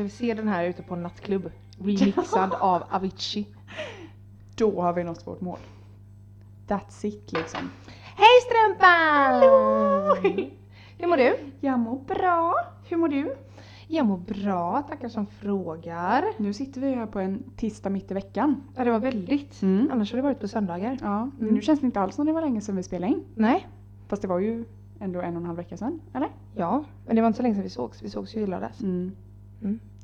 ska vi se den här ute på en nattklubb. Remixad av Avicii. Då har vi nått vårt mål. That's it liksom. Hej strumpan! Hur mår du? Jag mår bra. Hur mår du? Jag mår bra, tackar som frågar. Nu sitter vi här på en tisdag mitt i veckan. Ja, det var väldigt. Mm. Annars har det varit på söndagar. Ja, Mm. nu känns det inte alls som det var länge sedan vi spelade in. Nej. Fast det var ju ändå en och en halv vecka sedan, eller? Ja, men det var inte så länge sedan vi sågs. Vi sågs ju i lördags. Mm.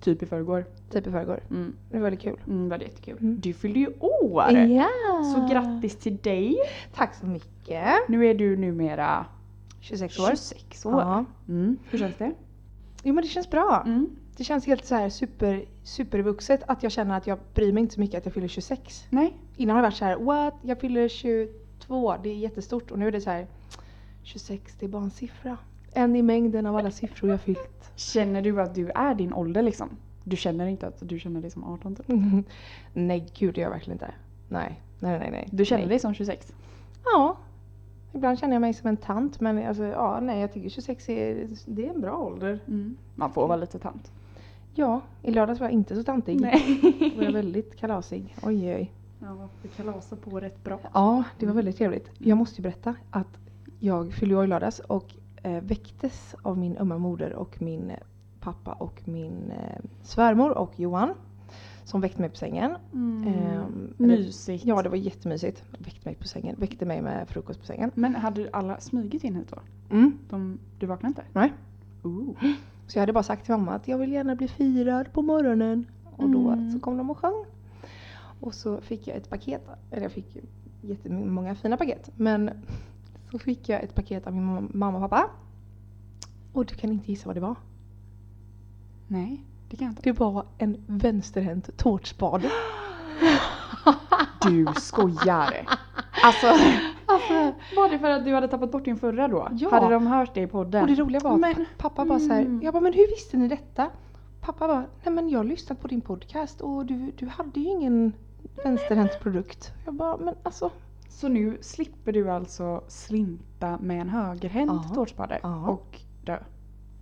Typ i förrgår. Typ i förrgår. Mm. Det var väldigt kul. Mm, det jättekul. Mm. Du fyllde ju år! Ja! Så grattis till dig! Tack så mycket. Nu är du numera 26 år. 26 år. Ja. Mm. Hur känns det? Jo men det känns bra. Mm. Det känns helt så här super, supervuxet att jag känner att jag bryr mig inte så mycket att jag fyller 26. Nej? Innan har det varit så här, what? Jag fyller 22, det är jättestort. Och nu är det så här, 26 det är bara en siffra. En i mängden av alla siffror jag fyllt. Känner du att du är din ålder liksom? Du känner inte att du känner dig som 18 typ? nej gud det gör jag verkligen inte. Nej, nej, nej. nej. Du känner nej. dig som 26? Ja. Ibland känner jag mig som en tant men alltså, ja, nej jag tycker 26 är, det är en bra ålder. Mm. Man får vara lite tant. Ja, i lördags var jag inte så tantig. Nej. Då var jag väldigt kalasig. Oj oj. Ja, du kalasar på rätt bra. Ja, det var väldigt trevligt. Jag måste ju berätta att jag fyllde år i lördags och väcktes av min ömma moder och min eh, pappa och min eh, svärmor och Johan. Som väckte mig på sängen. Mm. Ehm, eller- Mysigt. Ja, det var jättemysigt. Väckte mig på sängen. Väckte mig med frukost på sängen. Men hade alla smugit in hit då? Mm. De, du vaknade inte? Nej. Ooh. Så jag hade bara sagt till mamma att jag vill gärna bli firad på morgonen. Och då Mm. så kom de och sjöng. Och så fick jag ett paket. Eller jag fick jättemånga fina paket. Men så fick jag ett paket av min mam- mamma och pappa. Och du kan inte gissa vad det var. Nej, det kan jag inte. Det var en vänsterhänt tårtspade. Du skojar! Alltså, Alltså, var det för att du hade tappat bort din förra då? Ja. Hade de hört det i podden? och det roliga var att Men- pappa bara så här, Mm. jag bara men hur visste ni detta? Pappa bara, nej men jag har lyssnat på din podcast och du, du hade ju ingen vänsterhänt produkt. Jag bara, men alltså. Så nu slipper du alltså slinta med en högerhänt Ja. tårtspade Ja. och dö?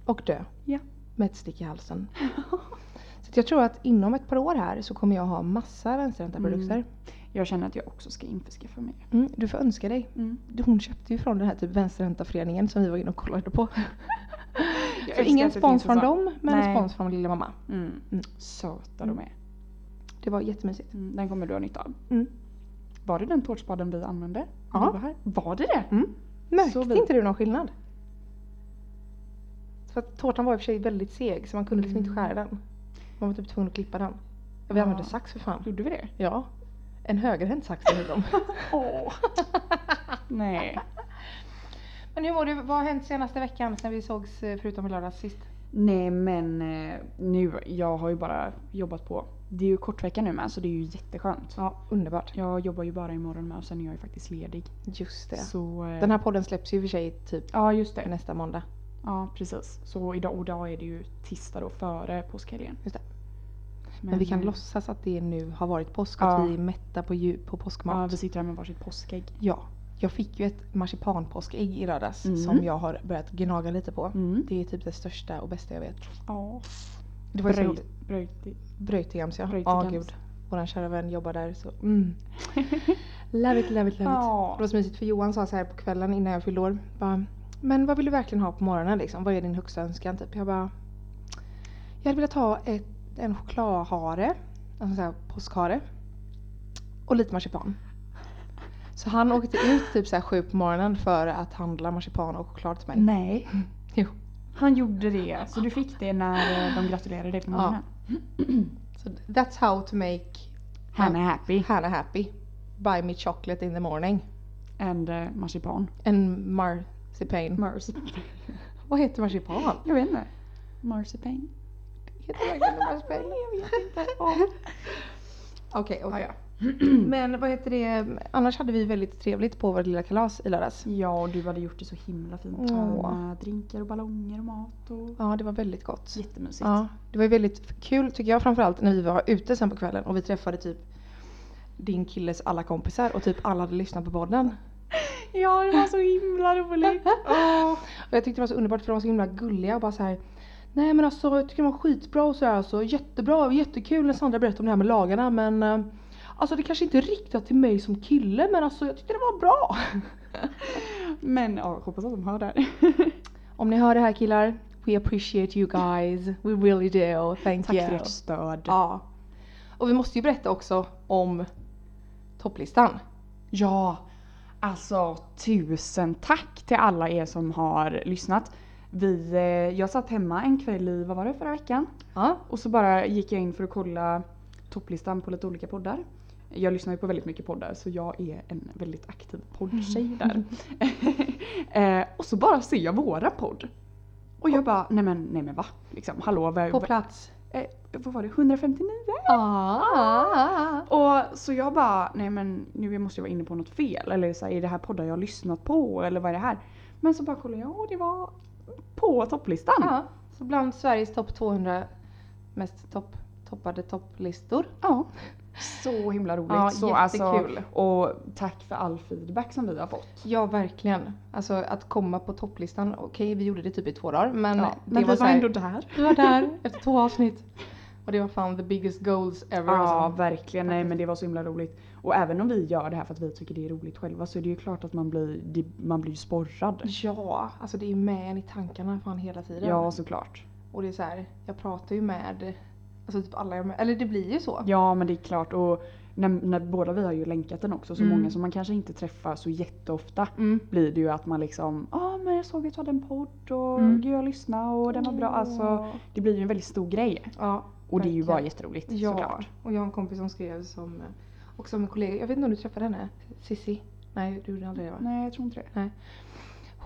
Och dö. Ja. Med ett stick i halsen. Så jag tror att inom ett par år här så kommer jag ha massa vänsterhänta Mm. produkter. Jag känner att jag också ska införskaffa mer. Mm, du får önska dig. Mm. Hon köpte ju från den här typ vänsterhänta föreningen som vi var inne och kollade på. Så ingen spons från dem men Nej. spons från lilla mamma. Mm. Mm. Söta de är. Det var jättemysigt. Mm. Den kommer du ha nytta av. Var det den tårtspaden vi använde? Ja. Var, här? var det det? Mm. Märkte vi- inte du någon skillnad? För att tårtan var i och för sig väldigt seg så man kunde liksom inte Mm. skära den. Man var typ tvungen att klippa den. Vi Ja. använde sax för fan. Gjorde vi det? Ja. En högerhänt sax dessutom. Åh. Nej. Men hur mår du? Vad har hänt senaste veckan sen vi sågs eh, förutom i lördags sist? Nej men eh, nu, jag har ju bara jobbat på. Det är ju kortvecka nu med så det är ju jätteskönt. Ja, underbart. Jag jobbar ju bara imorgon med och sen är jag ju faktiskt ledig. Just det. Så, eh, Den här podden släpps ju i och för sig typ Ja just det. nästa måndag. Ja precis. Så idag, och idag är det ju tisdag då före påskhelgen. Just det. Men, vi kan eh, låtsas att det nu har varit påsk och Ja. att vi är mätta på, ju- på Ja påskmat. vi sitter här med varsitt påskägg. Ja. Jag fick ju ett marsipanpåskägg i lördags Mm. som jag har börjat gnaga lite på. Mm. Det är typ det största och bästa jag vet. Ja. Det var ju så roligt. Bröjti- Bröjtigams ja. Ja Bröjtigams. gud. Våran kära vän jobbar där så mm. Love it, love it, love it. Ja. Det var så mysigt för Johan sa så här på kvällen innan jag fyllde år. Bara, men vad vill du verkligen ha på morgonen liksom? Vad är din högsta önskan? Typ. Jag bara. Jag hade velat ha ett, en chokladhare. Alltså så här påskhare. Och lite marsipan. Så han åkte ut typ så här sju på morgonen för att handla marsipan och choklad till mig. Nej. Jo. Han gjorde det. Så du fick det när eh, de gratulerade dig på Ja. Så that's how to make Han är happy. Hannah happy. Buy me chocolate in the morning. And uh, marsipan. En marzipan. Marzipan. Vad heter marsipan? Jag vet inte. Marzipan. Heter verkligen det marsipan? Jag vet inte. Okej, okej. Ja, Men vad heter det? Annars hade vi väldigt trevligt på vårt lilla kalas i lördags. Ja, och du hade gjort det så himla fint. Åh. Med drinkar och ballonger och mat och... Ja, det var väldigt gott. Jättemysigt. Ja, det var väldigt kul tycker jag framförallt när vi var ute sen på kvällen och vi träffade typ din killes alla kompisar och typ alla hade lyssnat på podden. Ja, det var så himla roligt. Och jag tyckte det var så underbart för de var så himla gulliga och bara så här Nej men alltså jag tycker det var skitbra och sådär alltså. Jättebra, jättekul när Sandra berättade om det här med lagarna men eh, Alltså det kanske inte är riktat till mig som kille men alltså jag tyckte det var bra. Men ja, hoppas att de hör det här. Om ni hör det här killar, we appreciate you guys. We really do. Thank Tack you. för ert stöd. Ja. Och vi måste ju berätta också om topplistan. Ja, alltså tusen tack till alla er som har lyssnat. Vi, eh, jag satt hemma en kväll i, vad var det, förra veckan? Ja. Och så bara gick jag in för att kolla topplistan på lite olika poddar. Jag lyssnar ju på väldigt mycket poddar så jag är en väldigt aktiv poddtjej där. eh, och så bara ser jag våra podd. Och jag bara, nej men, nej men va? Liksom, hallå, vad, På plats. eh, vad var det, 159? Ah. Och så jag bara, nej men nu måste jag vara inne på något fel. Eller så här, är det här poddar jag har lyssnat på? Eller vad är det här? Men så bara kollade jag och det var på topplistan. Ja. Så bland Sveriges topp 200 mest topp, toppade topplistor. Ja. Så himla roligt. Ja, så, jättekul. Alltså, och tack för all feedback som vi har fått. Ja verkligen. Alltså att komma på topplistan, okej vi gjorde det typ i två dagar men Ja, det men var, vi var här, ändå där. Vi var där efter två avsnitt. Och det var fan the biggest goals ever. Ja alltså. verkligen, nej men det var så himla roligt. Och även om vi gör det här för att vi tycker det är roligt själva så är det ju klart att man blir, det, man blir sporrad. Ja, alltså det är ju med en i tankarna fan hela tiden. Ja såklart. Och det är så här, jag pratar ju med Alltså typ alla jag eller det blir ju så. Ja men det är klart och när, när båda vi har ju länkat den också så Mm. många som man kanske inte träffar så jätteofta Mm. blir det ju att man liksom ja men jag såg att du hade en podd och Mm. gud jag lyssnade och den var bra. Alltså det blir ju en väldigt stor grej. Ja, Och det är ju bara jätteroligt Ja, såklart. och jag har en kompis som skrev som eh, också en kollega, jag vet inte om du träffade henne? Sissi? Nej du gjorde aldrig det va? Nej jag tror inte det.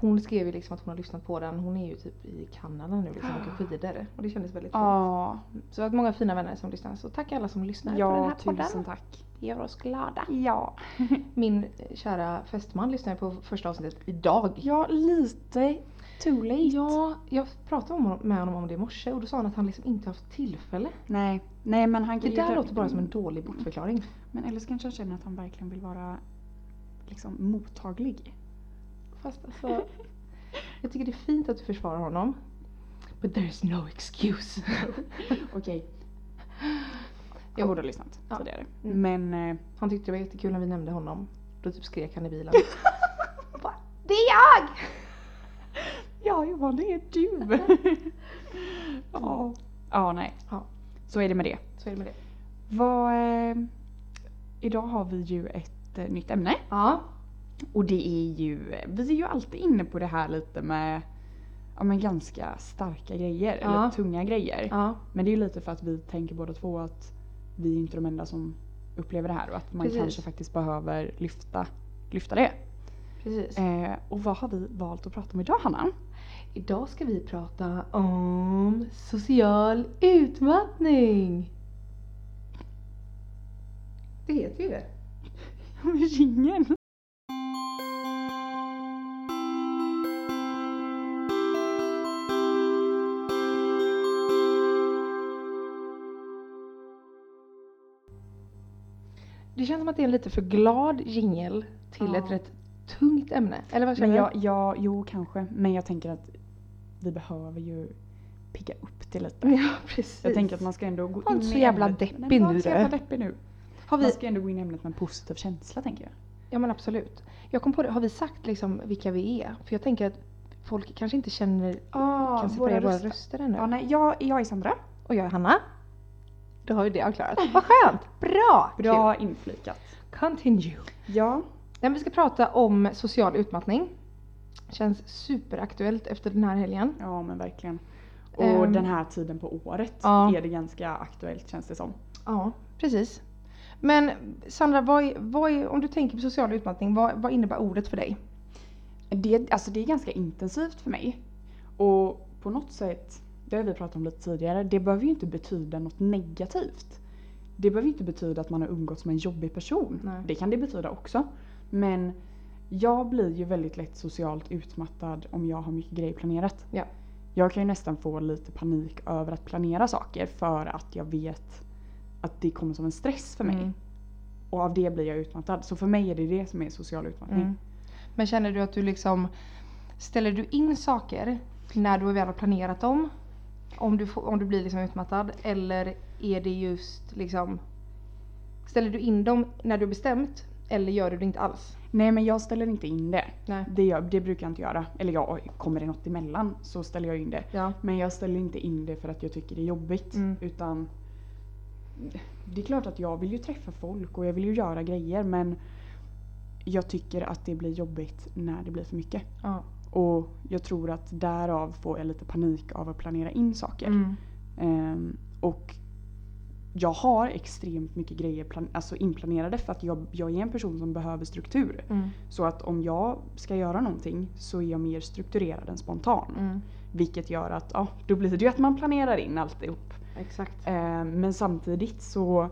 Hon skrev ju liksom att hon har lyssnat på den, hon är ju typ i Kanada nu liksom och åker skidor. Och det kändes väldigt fint. Ja, Så att många fina vänner som lyssnar. Så tack alla som lyssnar på den ja här tusen podden. tack. Det gör oss glada. Ja. Min kära fästman lyssnade på första avsnittet idag. Ja lite too late. Ja, jag pratade med honom om det i morse och då sa han att han liksom inte haft tillfälle. Nej, nej men han Det kan där ju- låter bara som en dålig bortförklaring. Men eller så kanske han känner att han verkligen vill vara liksom mottaglig. Fast alltså, jag tycker det är fint att du försvarar honom. But there's no excuse. Okej. Jo. Jag borde ha lyssnat Ja. tidigare. Mm. Men eh, Han tyckte det var jättekul när vi nämnde honom. Då typ skrek han i bilen. Bara, det är jag! ja Johan det är du. ja. Ja nej. Ja. Så är det med det. Så är det med det. Vad, eh, idag har vi ju ett eh, nytt ämne. Ja. Och det är ju, vi är ju alltid inne på det här lite med ja, men ganska starka grejer, Ja. eller tunga grejer. Ja. Men det är ju lite för att vi tänker båda två att vi är inte de enda som upplever det här och att man Precis. kanske faktiskt behöver lyfta, lyfta det. Precis. Eh, och vad har vi valt att prata om idag Hanna? Idag ska vi prata om social utmattning. Det heter ju det. Ringen! Det känns som att det är en lite för glad jingel till Ja. ett rätt tungt ämne. Eller vad känner jag, du? ja, jo kanske. Men jag tänker att vi behöver ju pigga upp det lite. Ja, precis. Jag tänker att man ska ändå gå in inte så i jävla ämnet. deppig Nej, nu, så jävla deppig nu. har vi... Man ska ändå gå in i ämnet med en positiv känsla tänker jag. Ja men absolut. Jag kom på det, har vi sagt liksom vilka vi är? För jag tänker att folk kanske inte känner, Ah, kan separera våra röster, ännu. Ja, nej, jag, jag är Sandra. Och jag är Hanna. Då har vi det avklarat. Vad skönt! Bra! Bra inflikat. Kul. Continue. Ja. Nej, vi ska prata om social utmattning. Känns superaktuellt efter den här helgen. Ja men verkligen. Och Ehm. den här tiden på året Ja. är det ganska aktuellt känns det som. Ja, precis. Men Sandra, vad är, vad är, om du tänker på social utmattning, vad, vad innebär ordet för dig? Det, alltså det är ganska intensivt för mig. Och på något sätt, det har vi pratat om lite tidigare, det behöver ju inte betyda något negativt. Det behöver inte betyda att man har umgåtts med en jobbig person. Nej. Det kan det betyda också. Men jag blir ju väldigt lätt socialt utmattad om jag har mycket grejer planerat. Ja. Jag kan ju nästan få lite panik över att planera saker för att jag vet att det kommer som en stress för mig. Mm. Och av det blir jag utmattad. Så för mig är det det som är social utmattning. Mm. Men känner du att du liksom, ställer du in saker när du väl har planerat dem? Om du, får, om du blir liksom utmattad eller är det just liksom Ställer du in dem när du har bestämt eller gör du det inte alls? Nej men jag ställer inte in det. Nej. Det, gör, det brukar jag inte göra. Eller ja, kommer det något emellan så ställer jag in det. Ja. Men jag ställer inte in det för att jag tycker det är jobbigt. Mm. Utan det är klart att jag vill ju träffa folk och jag vill ju göra grejer men jag tycker att det blir jobbigt när det blir för mycket. ja. Och jag tror att därav får jag lite panik av att planera in saker. Mm. Ehm, och jag har extremt mycket grejer plan- alltså inplanerade för att jag, jag är en person som behöver struktur. Mm. Så att om jag ska göra någonting så är jag mer strukturerad än spontan. Mm. Vilket gör att ja, då blir det ju att man planerar in alltihop. Exakt. Eh, men samtidigt så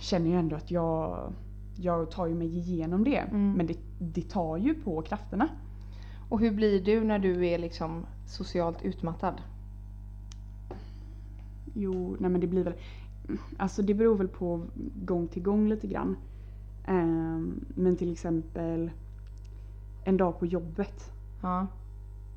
känner jag ändå att jag, jag tar ju mig igenom det. Mm. Men det, det tar ju på krafterna. Och hur blir du när du är liksom socialt utmattad? Jo, nej men det blir väl... Alltså det beror väl på gång till gång lite grann. Ehm, men till exempel en dag på jobbet. Ja.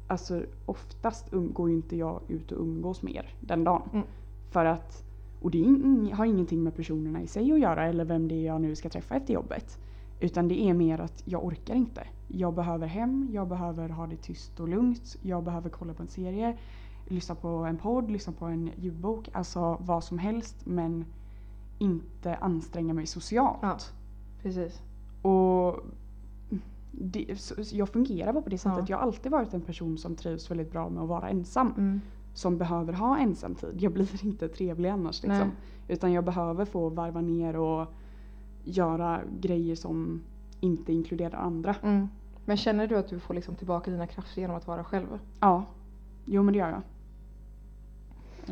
Alltså oftast um, går ju inte jag ut och umgås mer den dagen. Mm. För att, och det ing- har ingenting med personerna i sig att göra eller vem det är jag nu ska träffa efter jobbet. Utan det är mer att jag orkar inte. Jag behöver hem, jag behöver ha det tyst och lugnt, jag behöver kolla på en serie, lyssna på en podd, lyssna på en ljudbok, alltså vad som helst men inte anstränga mig socialt. Ja. Precis. Och det, jag fungerar bara på det sättet. Ja. Jag har alltid varit en person som trivs väldigt bra med att vara ensam. Mm. Som behöver ha ensamtid. Jag blir inte trevlig annars liksom. Utan jag behöver få varva ner och göra grejer som inte inkluderar andra. Mm. Men känner du att du får liksom tillbaka dina krafter genom att vara själv? Ja, jo men det gör jag.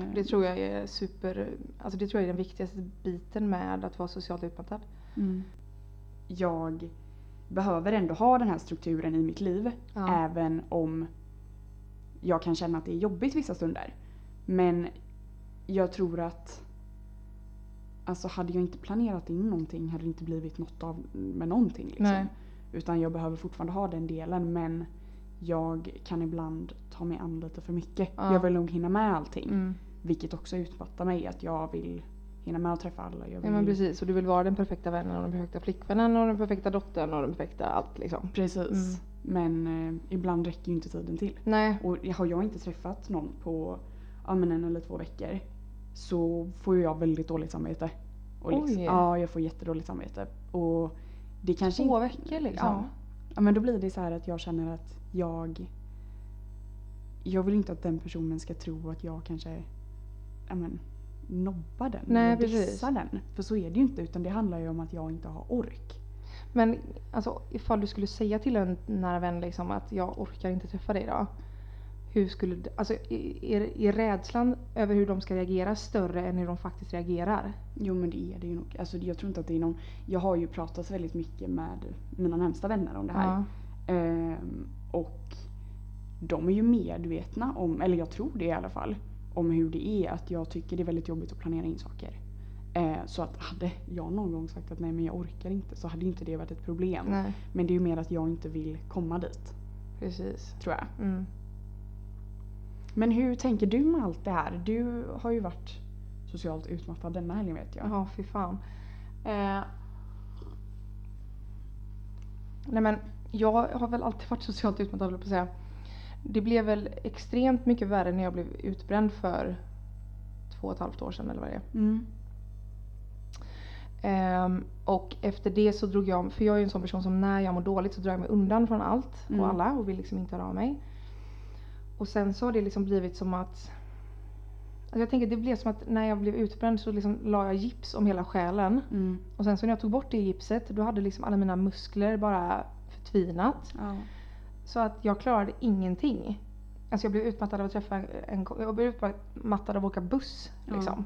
Eh, Det tror jag är super, alltså det tror jag är den viktigaste biten med att vara socialt utmattad. Mm. Jag behöver ändå ha den här strukturen i mitt liv. Ja. Även om jag kan känna att det är jobbigt vissa stunder. Men jag tror att Alltså hade jag inte planerat in någonting hade det inte blivit något av med någonting. Liksom. Nej. Utan jag behöver fortfarande ha den delen men jag kan ibland ta mig an lite för mycket. Ja. Jag vill nog hinna med allting. Mm. Vilket också utmattar mig att jag vill hinna med att träffa alla. Jag Ja vill... men precis, och du vill vara den perfekta vännen och den perfekta flickvännen och den perfekta dottern och den perfekta allt liksom. Precis. Men eh, ibland räcker ju inte tiden till. Nej. Och har jag inte träffat någon på ja, men en eller två veckor så får ju jag väldigt dåligt samvete. Och liksom, Oj. Ja, jag får jättedåligt samvete. Och det kanske Två veckor liksom. Ja. ja, men då blir det så här att jag känner att jag jag vill inte att den personen ska tro att jag kanske ja, men, nobbar den Nej, eller dissar den. För så är det ju inte utan det handlar ju om att jag inte har ork. Men alltså ifall du skulle säga till en nära vän liksom att jag orkar inte träffa dig idag. Hur skulle alltså är, är rädslan över hur de ska reagera större än hur de faktiskt reagerar? Jo men det är det ju nog. Alltså, jag tror inte att det är någon... Jag har ju pratat väldigt mycket med mina närmsta vänner om det här. Ja. Ehm, och de är ju medvetna om, eller jag tror det i alla fall, om hur det är. Att jag tycker det är väldigt jobbigt att planera in saker. Eh, så att hade jag någon gång sagt att nej men jag orkar inte så hade inte det varit ett problem. Nej, Men det är ju mer att jag inte vill komma dit, precis. tror jag. Mm. Men hur tänker du med allt det här? Du har ju varit socialt utmattad denna helgen vet jag. Ja, fy fan. Eh. Nej men, jag har väl alltid varit socialt utmattad på att säga. Det blev väl extremt mycket värre när jag blev utbränd för två och ett halvt år sedan eller vad det är. Mm. Ehm, och efter det så drog jag, för jag är ju en sån person som när jag mår dåligt så drar jag mig undan från allt Mm. och alla och vill liksom inte höra av mig. Och sen så har det liksom blivit som att alltså jag tänker det blev som att när jag blev utbränd så liksom la jag gips om hela själen. Mm. Och sen så när jag tog bort det gipset då hade liksom alla mina muskler bara förtvinat. Ja. Så att jag klarade ingenting. Alltså jag blev utmattad av att träffa en Jag blev utmattad av att åka buss. Ja. Liksom.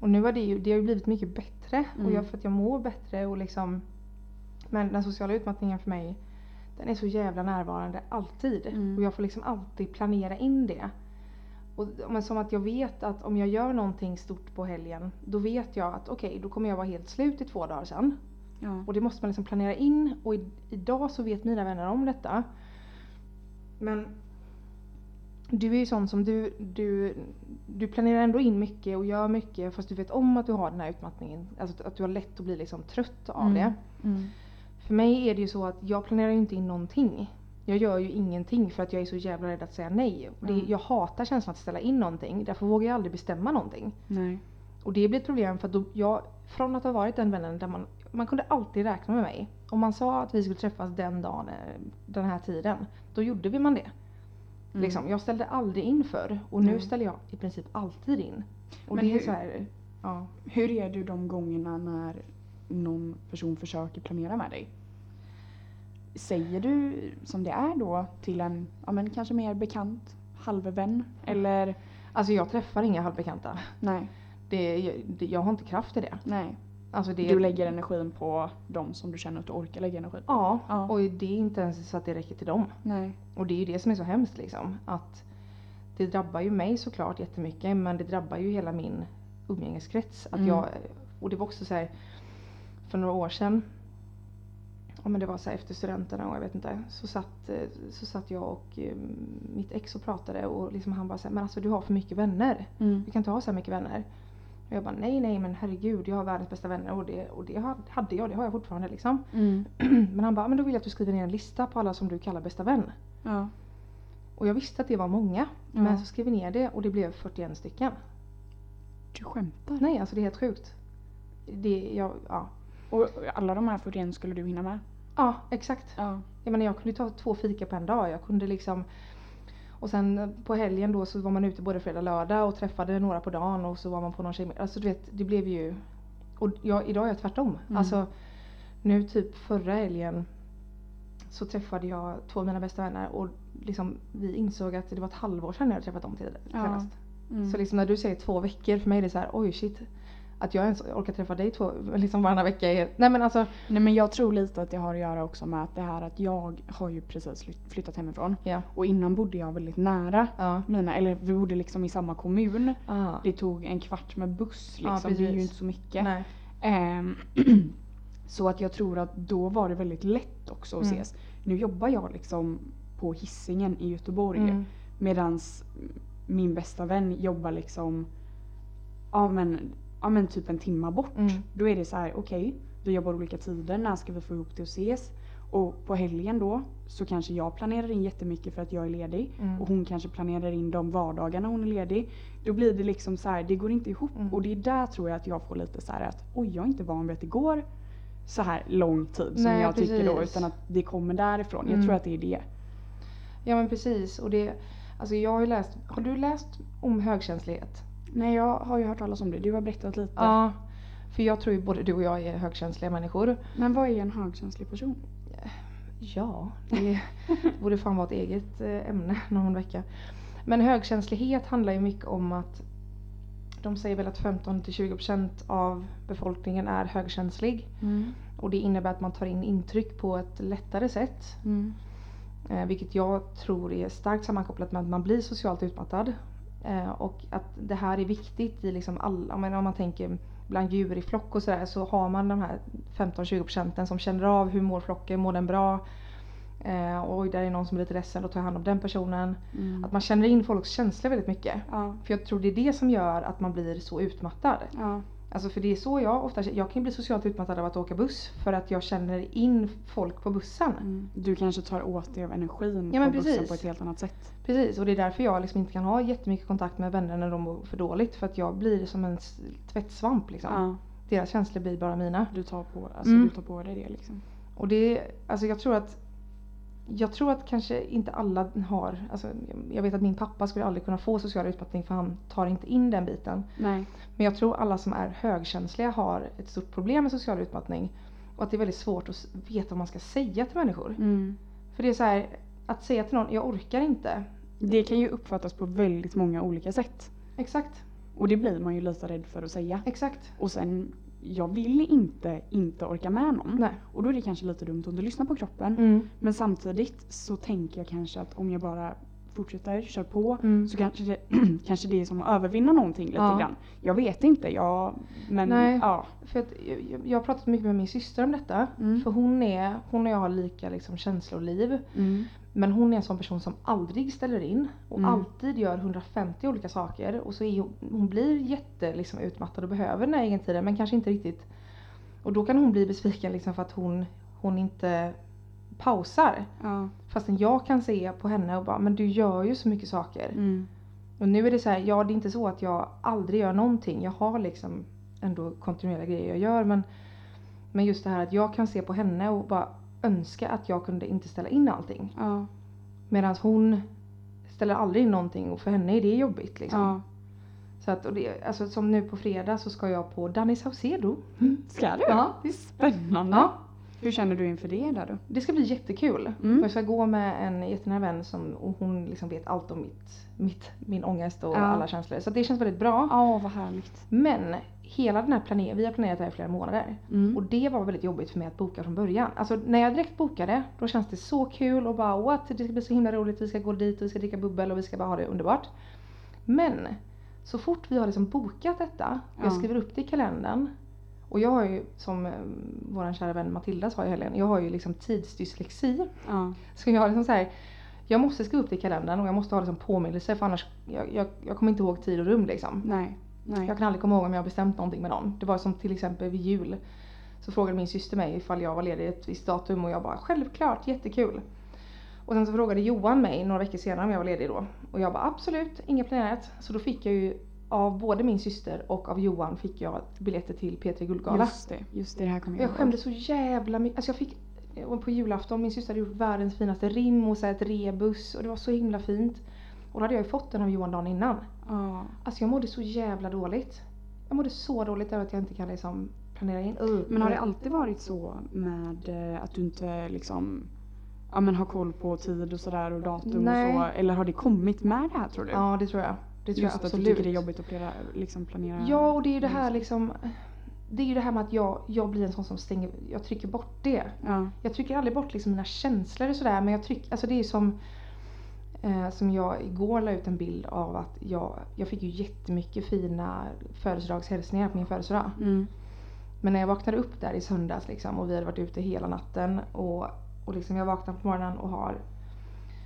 Och nu har det ju, det har ju blivit mycket bättre. Och Mm. jag, för att jag mår bättre och liksom Men den sociala utmattningen för mig Den är så jävla närvarande alltid. Mm. Och jag får liksom alltid planera in det. Och, men som att jag vet att om jag gör någonting stort på helgen Då vet jag att okej, då kommer jag vara helt slut i två dagar sen. Ja. Och det måste man liksom planera in och i, idag så vet mina vänner om detta. Men du är ju sån som du, du, du planerar ändå in mycket och gör mycket fast du vet om att du har den här utmattningen. Alltså att- att du har lätt att bli liksom trött av Mm. det. Mm. För mig är det ju så att jag planerar ju inte in någonting. Jag gör ju ingenting för att jag är så jävla rädd att säga nej. Och det, Mm. Jag hatar känslan att ställa in någonting. Därför vågar jag aldrig bestämma någonting. Nej. Och det blir ett problem för att då, jag, från att ha varit den vännen där man, man kunde alltid räkna med mig. Om man sa att vi skulle träffas den dagen, eh, den här tiden, då gjorde vi man det. Mm. Liksom, jag ställde aldrig in för och nu Nej. ställer jag i princip alltid in. Och Men det är hur- så här, ja. Hur är du de gångerna när någon person försöker planera med dig? Säger du som det är då till en, ja men kanske mer bekant, halvvän eller? Alltså jag träffar inga halvbekanta. Nej, Det, det, jag har inte kraft i det. nej. Alltså det Du lägger energin på de som du känner att du orkar lägga energi på? Ja, Ja. och det är inte ens så att det räcker till dem. Nej. Och det är ju det som är så hemskt liksom. Att det drabbar ju mig såklart jättemycket men det drabbar ju hela min umgängeskrets. Att Mm. jag, och det var också så här för några år sedan. Ja men det var så här efter studenten och jag vet inte. Så satt, eh, så satt jag och eh, mitt ex och pratade och liksom han bara så här, men alltså du har för mycket vänner. Mm. Du kan inte ha så här mycket vänner. Och jag bara nej nej men herregud jag har världens bästa vänner och det, och det ha- hade jag, det har jag fortfarande liksom. Mm. Men han bara, men då vill jag att du skriver ner en lista på alla som du kallar bästa vän. Ja. Och jag visste att det var många. Ja. Men så skrev vi ner det och det blev 41 stycken. Du skämtar? Nej, alltså det är helt sjukt. Det, jag, ja. Och alla de här 41 skulle du hinna med? ja, exakt. Ja. Jag menar jag kunde ta två fika på en dag. Jag kunde liksom och sen på helgen då så var man ute både fredag och lördag och träffade några på dagen och så var man på någon tjej Alltså du vet, det blev ju... Och jag, idag är jag tvärtom. Mm. Alltså nu typ förra helgen så träffade jag två av mina bästa vänner och liksom vi insåg att det var ett halvår sedan jag hade träffat dem till Ja. senast. Mm. Så liksom när du säger två veckor, för mig är det så här, oj shit. Att jag ens orkar träffa dig två, liksom varannan vecka är... Nej men alltså, Nej men jag tror lite att det har att göra också med att det här att jag har ju precis flytt- flyttat hemifrån. ja. Och innan bodde jag väldigt nära Ja. mina, eller vi bodde liksom i samma kommun. Ah. Det tog en kvart med buss Ja, liksom, det är ju inte så mycket. Ehm, så att jag tror att då var det väldigt lätt också att Mm. ses. Nu jobbar jag liksom på hissingen i Göteborg. Mm. Medans min bästa vän jobbar liksom ja men, ja men typ en timma bort. Mm. Då är det så här: okej, vi jobbar olika tider, när ska vi få ihop det och ses? Och på helgen då så kanske jag planerar in jättemycket för att jag är ledig Mm. och hon kanske planerar in de vardagarna hon är ledig. Då blir det liksom så här, det går inte ihop Mm. och det är där tror jag att jag får lite så här att oj jag är inte van vid att det går så här lång tid som Nej, jag tycker då precis. utan att det kommer därifrån. Jag Mm. tror att det är det. Ja men precis. Och det, alltså jag har ju läst, har du läst om högkänslighet? Nej jag har ju hört talas om det, du har berättat lite. Ja. För jag tror ju både du och jag är högkänsliga människor. Men vad är en högkänslig person? Ja, det borde fan vara ett eget eh, ämne någon vecka. Men högkänslighet handlar ju mycket om att de säger väl att 15-20% av befolkningen är högkänslig. Och det innebär att man tar in intryck på ett lättare sätt. Mm. Eh, vilket jag tror är starkt sammankopplat med att man blir socialt utmattad. Eh, och att det här är viktigt i liksom alla, men om man tänker bland djur i flock och sådär så har man de här 15-20 procenten som känner av hur mår flocken, mår den bra? Eh, oj, där är någon som är lite ledsen, då tar jag hand om den personen. Mm. Att man känner in folks känslor väldigt mycket. Ja. För jag tror det är det som gör att man blir så utmattad. Ja. Alltså för det är så jag ofta Jag kan bli socialt utmattad av att åka buss för att jag känner in folk på bussen. Mm. Du kanske tar åt dig av energin Ja, på bussen precis. på ett helt annat sätt. Precis, och det är därför jag liksom inte kan ha jättemycket kontakt med vänner när de mår för dåligt. För att jag blir som en tvättsvamp liksom. Ja. Deras känslor blir bara mina. Du tar på, alltså, Mm. du tar på dig det liksom. Och det, alltså jag tror att jag tror att kanske inte alla har, alltså jag vet att min pappa skulle aldrig kunna få social utmattning för han tar inte in den biten. Nej. Men jag tror alla som är högkänsliga har ett stort problem med social utmattning. Och att det är väldigt svårt att veta vad man ska säga till människor. Mm. För det är så här, att säga till någon, jag orkar inte. Det kan ju uppfattas på väldigt många olika sätt. Exakt, Och det blir man ju lite rädd för att säga. exakt. Och sen, jag vill inte inte orka med någon. Nej. Och då är det kanske lite dumt om du lyssnar på kroppen. Mm. Men samtidigt så tänker jag kanske att om jag bara fortsätter, kör på. Mm. Så kanske det, kanske det är som att övervinna någonting lite Ja. grann. Jag vet inte, jag, men Nej. ja. För att jag, jag har pratat mycket med min syster om detta. Mm. För hon, är, hon och jag har lika liksom, känsloliv. Mm. Men hon är en sån person som aldrig ställer in och Mm. alltid gör 150 olika saker. Och så hon, hon blir jätte liksom, utmattad och behöver den här egentiden men kanske inte riktigt. Och då kan hon bli besviken liksom, för att hon, hon inte pausar. Ja. Fastän jag kan se på henne och bara men du gör ju så mycket saker. Mm. Och nu är det så här, ja det är inte så att jag aldrig gör någonting. Jag har liksom ändå kontinuerliga grejer jag gör men men just det här att jag kan se på henne och bara önska att jag kunde inte ställa in allting. Ja. Medan hon ställer aldrig in någonting och för henne är det jobbigt liksom. ja. Så att, och det, alltså som nu på fredag så ska jag på Danny Saucedo. Ska du? Ja. Spännande. Ja, Hur känner du inför det där då? det ska bli jättekul. Mm. Jag ska gå med en jättenära vän som, och hon liksom vet allt om mitt, mitt, min ångest och Ja. alla känslor. Så det känns väldigt bra. Ja, vad härligt. Men hela den här planeringen, vi har planerat det här i flera månader. Mm. Och det var väldigt jobbigt för mig att boka från början. Alltså när jag direkt bokade, då känns det så kul och bara what, det ska bli så himla roligt, vi ska gå dit och vi ska dricka bubbel och vi ska bara ha det underbart. Men så fort vi har liksom bokat detta, jag Ja. skriver upp det i kalendern och jag har ju som eh, vår kära vän Matilda sa i helgen, jag har ju liksom tidsdyslexi. Ja. Så jag har liksom så här, jag måste skriva upp det i kalendern och jag måste ha liksom påminnelse för annars, jag, jag, jag kommer inte ihåg tid och rum liksom. Nej. Nej. Jag kan aldrig komma ihåg om jag har bestämt någonting med någon. Det var som till exempel vid jul. Så frågade min syster mig ifall jag var ledig ett visst datum och jag bara självklart, jättekul. Och sen så frågade Johan mig några veckor senare om jag var ledig då. Och jag bara absolut, inget planerat. Så då fick jag ju av både min syster och av Johan fick jag biljetter till P3 Guldgala. Just det, just det, det här kommer jag jag skämdes så jävla mycket. Alltså jag fick på julafton, min syster hade gjort världens finaste rim och så ett rebus och det var så himla fint. Och då hade jag ju fått den av Johan dagen innan. Ja. Alltså jag mådde så jävla dåligt. Jag mådde så dåligt över att jag inte kan liksom planera in. Uh, Men har det alltid varit så med eh, att du inte liksom ja, men har koll på tid och sådär och datum Nej. och så? Eller har det kommit med det här tror du? Ja det tror jag. Det tror Just jag att absolut. du tycker det är jobbigt att planera, liksom planera? Ja och det är ju det här liksom. Det är ju det här med att jag, jag blir en sån som stänger, jag trycker bort det. Ja. Jag trycker aldrig bort liksom mina känslor och sådär men jag trycker, alltså det är ju som eh, som jag igår la ut en bild av att jag, jag fick ju jättemycket fina födelsedagshälsningar på min födelsedag. Mm. Men när jag vaknade upp där i söndags liksom, och vi hade varit ute hela natten och, och liksom jag vaknar på morgonen och har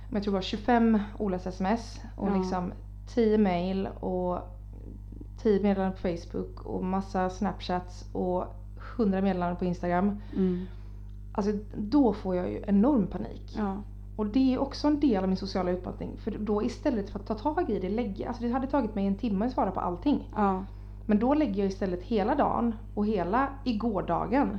men jag tror det var 25 olästa sms och Ja. liksom 10 mail och 10 meddelanden på Facebook och massa snapchats och 100 meddelanden på Instagram. Mm. Alltså då får jag ju enorm panik. Ja. Och det är också en del av min sociala utmattning. För då istället för att ta tag i det, lägga, alltså det hade tagit mig en timme att svara på allting. Ja. Men då lägger jag istället hela dagen och hela igårdagen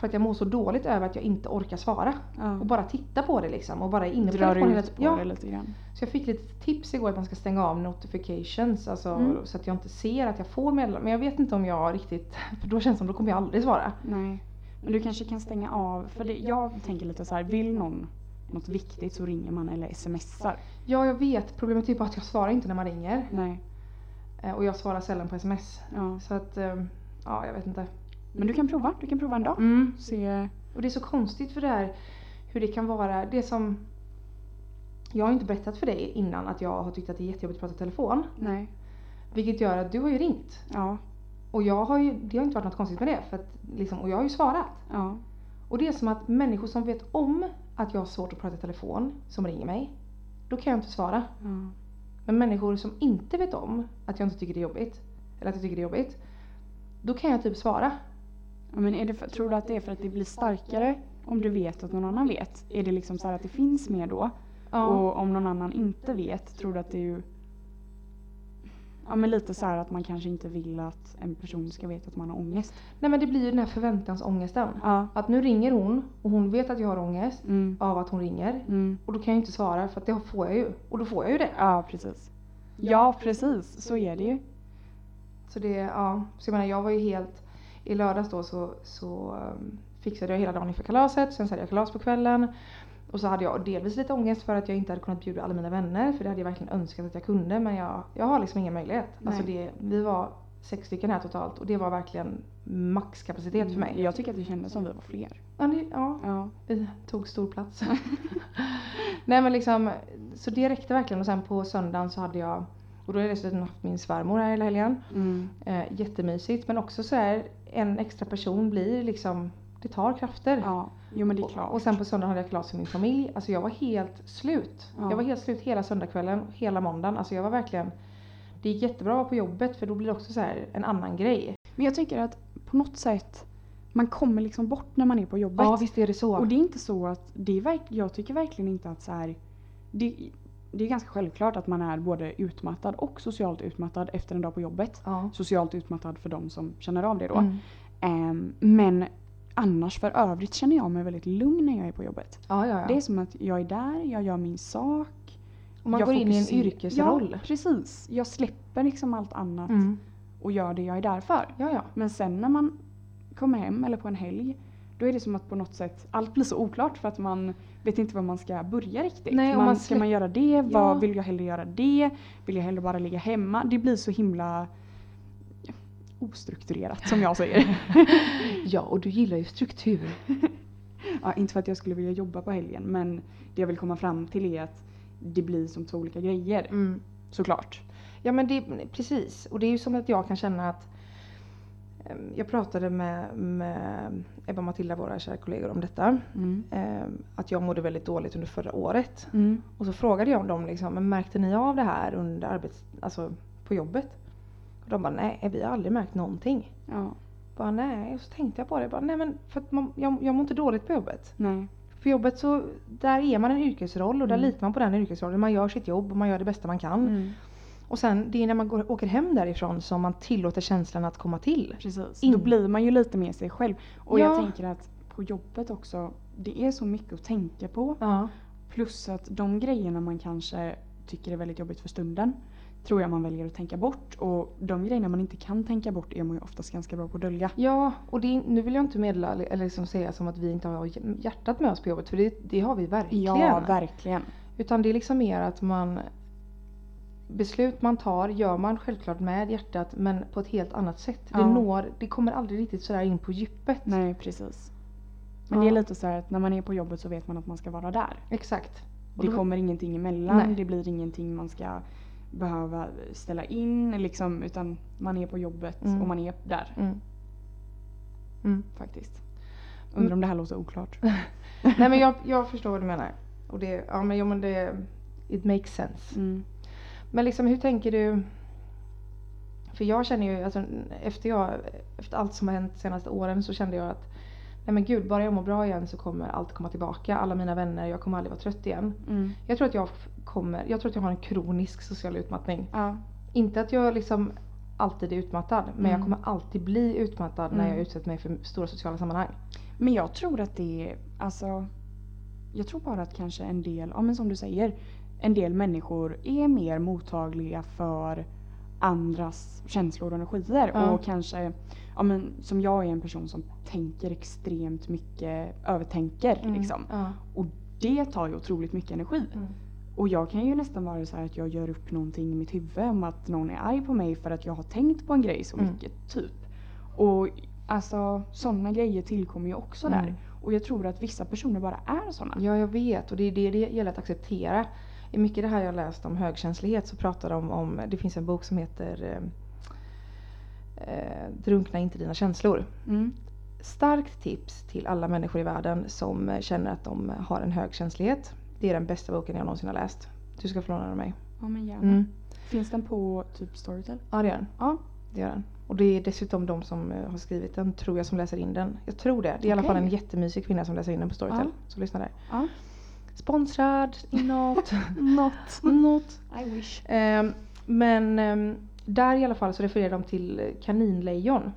för att jag mår så dåligt över att jag inte orkar svara. ja. Och bara titta på det liksom och bara är inne på Drar telefonen på ja. det lite grann. Så jag fick lite tips igår att man ska stänga av notifications alltså, Mm. så att jag inte ser att jag får meddelanden. Men jag vet inte om jag riktigt, för då känns det som då kommer jag aldrig svara. Nej. Men du kanske kan stänga av, för det, jag tänker lite så här, vill någon något viktigt så ringer man eller smsar. Ja jag vet, problemet är bara att jag svarar inte när man ringer. Nej. Eh, Och jag svarar sällan på sms. Ja. Så att, eh, ja jag vet inte. Men du kan prova, du kan prova en dag. Mm. Se. Och det är så konstigt för det här hur det kan vara, det som jag har inte berättat för dig innan att jag har tyckt att det är jättejobbigt att prata i telefon. Nej. Vilket gör att du har ju ringt. Ja. Och jag har ju, det har inte varit något konstigt med det. För att, liksom, och jag har ju svarat. Ja. Och det är som att människor som vet om att jag har svårt att prata i telefon, som ringer mig, då kan jag inte svara. ja. Men människor som inte vet om att jag inte tycker det är jobbigt, eller att jag tycker det är jobbigt, då kan jag typ svara. Ja, Men för, tror du att det är för att det blir starkare om du vet att någon annan vet? Är det liksom så här att det finns mer då? Ja. Och om någon annan inte vet, tror du att det är ju... Ja men lite så här att man kanske inte vill att en person ska veta att man har ångest. Nej men det blir ju den här förväntansångesten. Ja. Att nu ringer hon och hon vet att jag har ångest Mm. av att hon ringer. Mm. Och då kan jag ju inte svara för att det får jag ju. Och då får jag ju det. Ja precis. Ja precis, så är det ju. Så det, ja. Så jag menar jag var ju helt, i lördags då så, så um, fixade jag hela dagen inför kalaset. Sen så hade jag kalas på kvällen. Och så hade jag delvis lite ångest för att jag inte hade kunnat bjuda alla mina vänner. För det hade jag verkligen önskat att jag kunde. Men jag, jag har liksom ingen möjlighet. Alltså det, vi var sex stycken här totalt och det var verkligen maxkapacitet för mig. Jag tycker att det kändes som vi var fler. Ja, det, ja Ja. vi tog stor plats. Nej men liksom, så det räckte verkligen och sen på söndagen så hade jag, och då har jag dessutom haft min svärmor här hela helgen. Mm. Eh, jättemysigt men också så här en extra person blir liksom, det tar krafter. Ja, jo men det är Och, klart. och sen på söndagen hade jag kalas för min familj. Alltså jag var helt slut. Ja. Jag var helt slut hela söndagskvällen, hela måndagen. Alltså jag var verkligen, det gick jättebra att vara på jobbet för då blir det också så här en annan grej. Men jag tänker att på något sätt, man kommer liksom bort när man är på jobbet. Ja visst är det så. Och det är inte så att, det är verk, jag tycker verkligen inte att så här, det, det är ganska självklart att man är både utmattad och socialt utmattad efter en dag på jobbet. ja. Socialt utmattad för de som känner av det då. Mm. Ehm, men annars för övrigt känner jag mig väldigt lugn när jag är på jobbet. ja, ja, ja. Det är som att jag är där, jag gör min sak. och man jag går in i en yrkesroll. Ja, precis. Jag släpper liksom allt annat Mm. och gör det jag är där för. Ja, ja. Men sen när man kommer hem eller på en helg då är det som att på något sätt allt blir så oklart för att man vet inte var man ska börja riktigt. Nej, man, man ska man göra det? Ja. Vad, vill jag hellre göra det? Vill jag hellre bara ligga hemma? Det blir så himla ostrukturerat som jag säger. Ja, och du gillar ju struktur. ja, inte för att jag skulle vilja jobba på helgen men det jag vill komma fram till är att det blir som två olika grejer. Mm. Såklart. Ja men det, precis. Och det är ju som att jag kan känna att em, jag pratade med, med Ebba och Matilda, våra kära kollegor, om detta. Mm. Em, Att jag mådde väldigt dåligt under förra året. Mm. Och så frågade jag dem liksom, märkte ni av det här under arbets, alltså på jobbet? Och de bara, nej vi har aldrig märkt någonting. Ja. Bara nej, och så tänkte jag på det. Bara, nej men för att man, jag, jag mår inte dåligt på jobbet. Nej. På jobbet så, där är man en yrkesroll och där Mm. litar man på den yrkesrollen. Man gör sitt jobb och man gör det bästa man kan. Mm. Och sen det är när man går, åker hem därifrån som man tillåter känslan att komma till. Precis. In- Då blir man ju lite med sig själv. Och Ja. jag tänker att på jobbet också, det är så mycket att tänka på. Ja. Plus att de grejerna man kanske tycker är väldigt jobbigt för stunden tror jag man väljer att tänka bort. Och de grejerna man inte kan tänka bort är man ju oftast ganska bra på att dölja. Ja, och det, nu vill jag inte meddela eller liksom säga som att vi inte har hjärtat med oss på jobbet för det, det har vi verkligen. Ja, verkligen. Utan det är liksom mer att man Beslut man tar gör man självklart med hjärtat men på ett helt annat sätt. Det, Ja. når, det kommer aldrig riktigt sådär in på djupet. Nej, precis. Men Ja. det är lite så här att när man är på jobbet så vet man att man ska vara där. Exakt. Och Det då- kommer ingenting emellan, Nej. det blir ingenting man ska behöva ställa in liksom, utan man är på jobbet Mm. och man är där Mm. Mm. faktiskt. Undrar om det här låter oklart. Nej men jag, jag förstår vad du menar. Och det, ja men, jo, men det, it makes sense. Mm. Men liksom hur tänker du? För jag känner ju, alltså, efter, jag, efter allt som har hänt de senaste åren så kände jag att Nej men gud, bara jag mår bra igen så kommer allt komma tillbaka. Alla mina vänner, jag kommer aldrig vara trött igen. Mm. Jag tror att jag kommer, jag tror att jag har en kronisk social utmattning. Ja. Inte att jag liksom alltid är utmattad, men jag Mm. kommer alltid bli utmattad när Mm. jag utsätter mig för stora sociala sammanhang. Men jag tror att det är, alltså, jag tror bara att kanske en del, ja men som du säger, en del människor är mer mottagliga för andras känslor och energier och kanske, ja men som jag är en person som tänker extremt mycket, övertänker liksom. Ja. Och det tar ju otroligt mycket energi. Mm. Och jag kan ju nästan vara så här att jag gör upp någonting i mitt huvud om att någon är arg på mig för att jag har tänkt på en grej så Mm. mycket, typ. Och alltså sådana grejer tillkommer ju också Mm. där. Och jag tror att vissa personer bara är sådana. Ja, jag vet och det är det det gäller att acceptera. I mycket det här jag läst om högkänslighet så pratar de om, det finns en bok som heter eh, Drunkna inte dina känslor. Mm. Starkt tips till alla människor i världen som känner att de har en högkänslighet. Det är den bästa boken jag någonsin har läst. Du ska få låna den av mig. Ja men gärna. Mm. Finns den på typ Storytel? Ja det gör den. Ja. Det gör den. Och det är dessutom de som eh, har skrivit den, tror jag, som läser in den. Jag tror det. Det är i alla fall en jättemysig kvinna som läser in den på Storytel. Ja. Så lyssna där. Ja. Sponsrad, inåt. Något. Något. I wish. Ehm, men ehm, där i alla fall så refererar de till kaninlejon.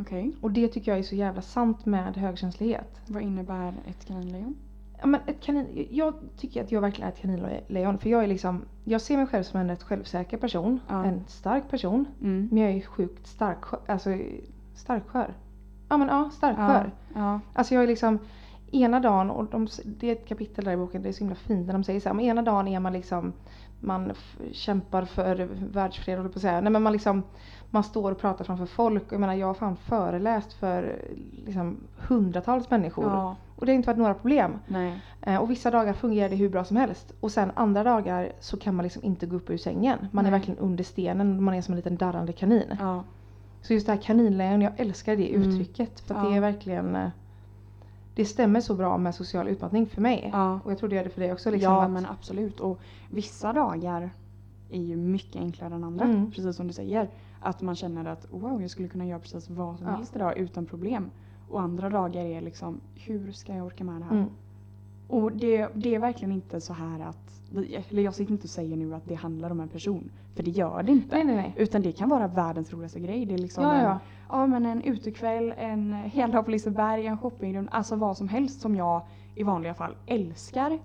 Okej. Och det tycker jag är så jävla sant med högkänslighet. Vad innebär ett kaninlejon? Ja, men ett kanin, jag tycker att jag verkligen är ett kaninlejon. För jag är liksom, jag ser mig själv som en rätt självsäker person. Ja. En stark person. Mm. Men jag är sjukt stark, alltså starkskör. Ja men ja, Ja. starkskör. ja. Alltså jag är liksom ena dagen, och de, det är ett kapitel där i boken, det är så himla fint när de säger så här, ena dagen är man liksom man kämpar för världsfred håller på att säga. Nej men man liksom man står och pratar framför folk. Jag menar jag har fan föreläst för liksom hundratals människor. Ja. Och det har inte varit några problem. Eh, och vissa dagar fungerar det hur bra som helst. Och sen andra dagar så kan man liksom inte gå upp ur sängen. Man är Nej. verkligen under stenen, man är som en liten darrande kanin. Ja. Så just det här kaninlejon, jag älskar det Mm. uttrycket. För att Ja. det är verkligen eh, Det stämmer så bra med social utmattning för mig. Ja. Och jag tror det gör det för dig också. Liksom, ja att, men absolut. Och vissa dagar är ju mycket enklare än andra. Mm. Precis som du säger. Att man känner att wow jag skulle kunna göra precis vad som Ja. helst idag utan problem. Och andra dagar är liksom hur ska jag orka med det här? Mm. Och det, det är verkligen inte så här att, eller jag sitter inte och säger nu att det handlar om en person. För det gör det inte. Nej nej nej. Utan det kan vara världens roligaste grej. Det är liksom Ja, en, ja. ja, men en utekväll, en heldag på Liseberg, en shoppingrunda. Alltså vad som helst som jag i vanliga fall älskar.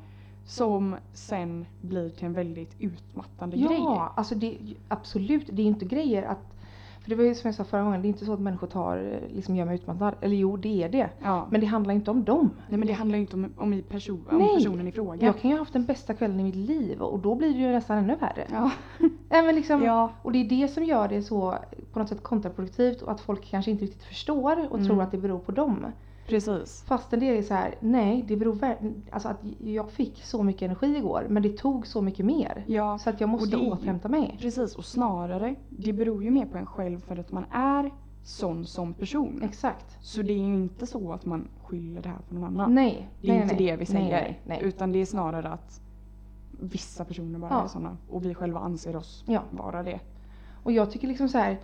Som sen blir till en väldigt utmattande grej. Ja, alltså det, absolut. Det är inte grejer att för det var ju som jag sa förra gången, det är inte så att människor tar, eh, liksom gör mig utmattad. Eller jo, det är det. Ja. Men det handlar inte om dem. Nej men det handlar ju inte om, om, i person, om Nej. personen i fråga. Jag kan ju ha haft den bästa kvällen i mitt liv och då blir det ju nästan ännu värre. Ja. Nej, men liksom, ja. Och det är det som gör det så på något sätt kontraproduktivt och att folk kanske inte riktigt förstår och Mm. tror att det beror på dem. Precis. Fastän det är så här, nej det beror alltså att jag fick så mycket energi igår men det tog så mycket mer. Ja. Så att jag måste det återhämta mig. Precis och snarare, det beror ju mer på en själv för att man är sån som person. Exakt. Så det är ju inte så att man skyller det här på någon annan. Nej. Det är nej, inte nej, det vi säger. Nej, nej, nej. Utan det är snarare att vissa personer bara Ja. är såna och vi själva anser oss Ja. vara det. Och jag tycker liksom så här,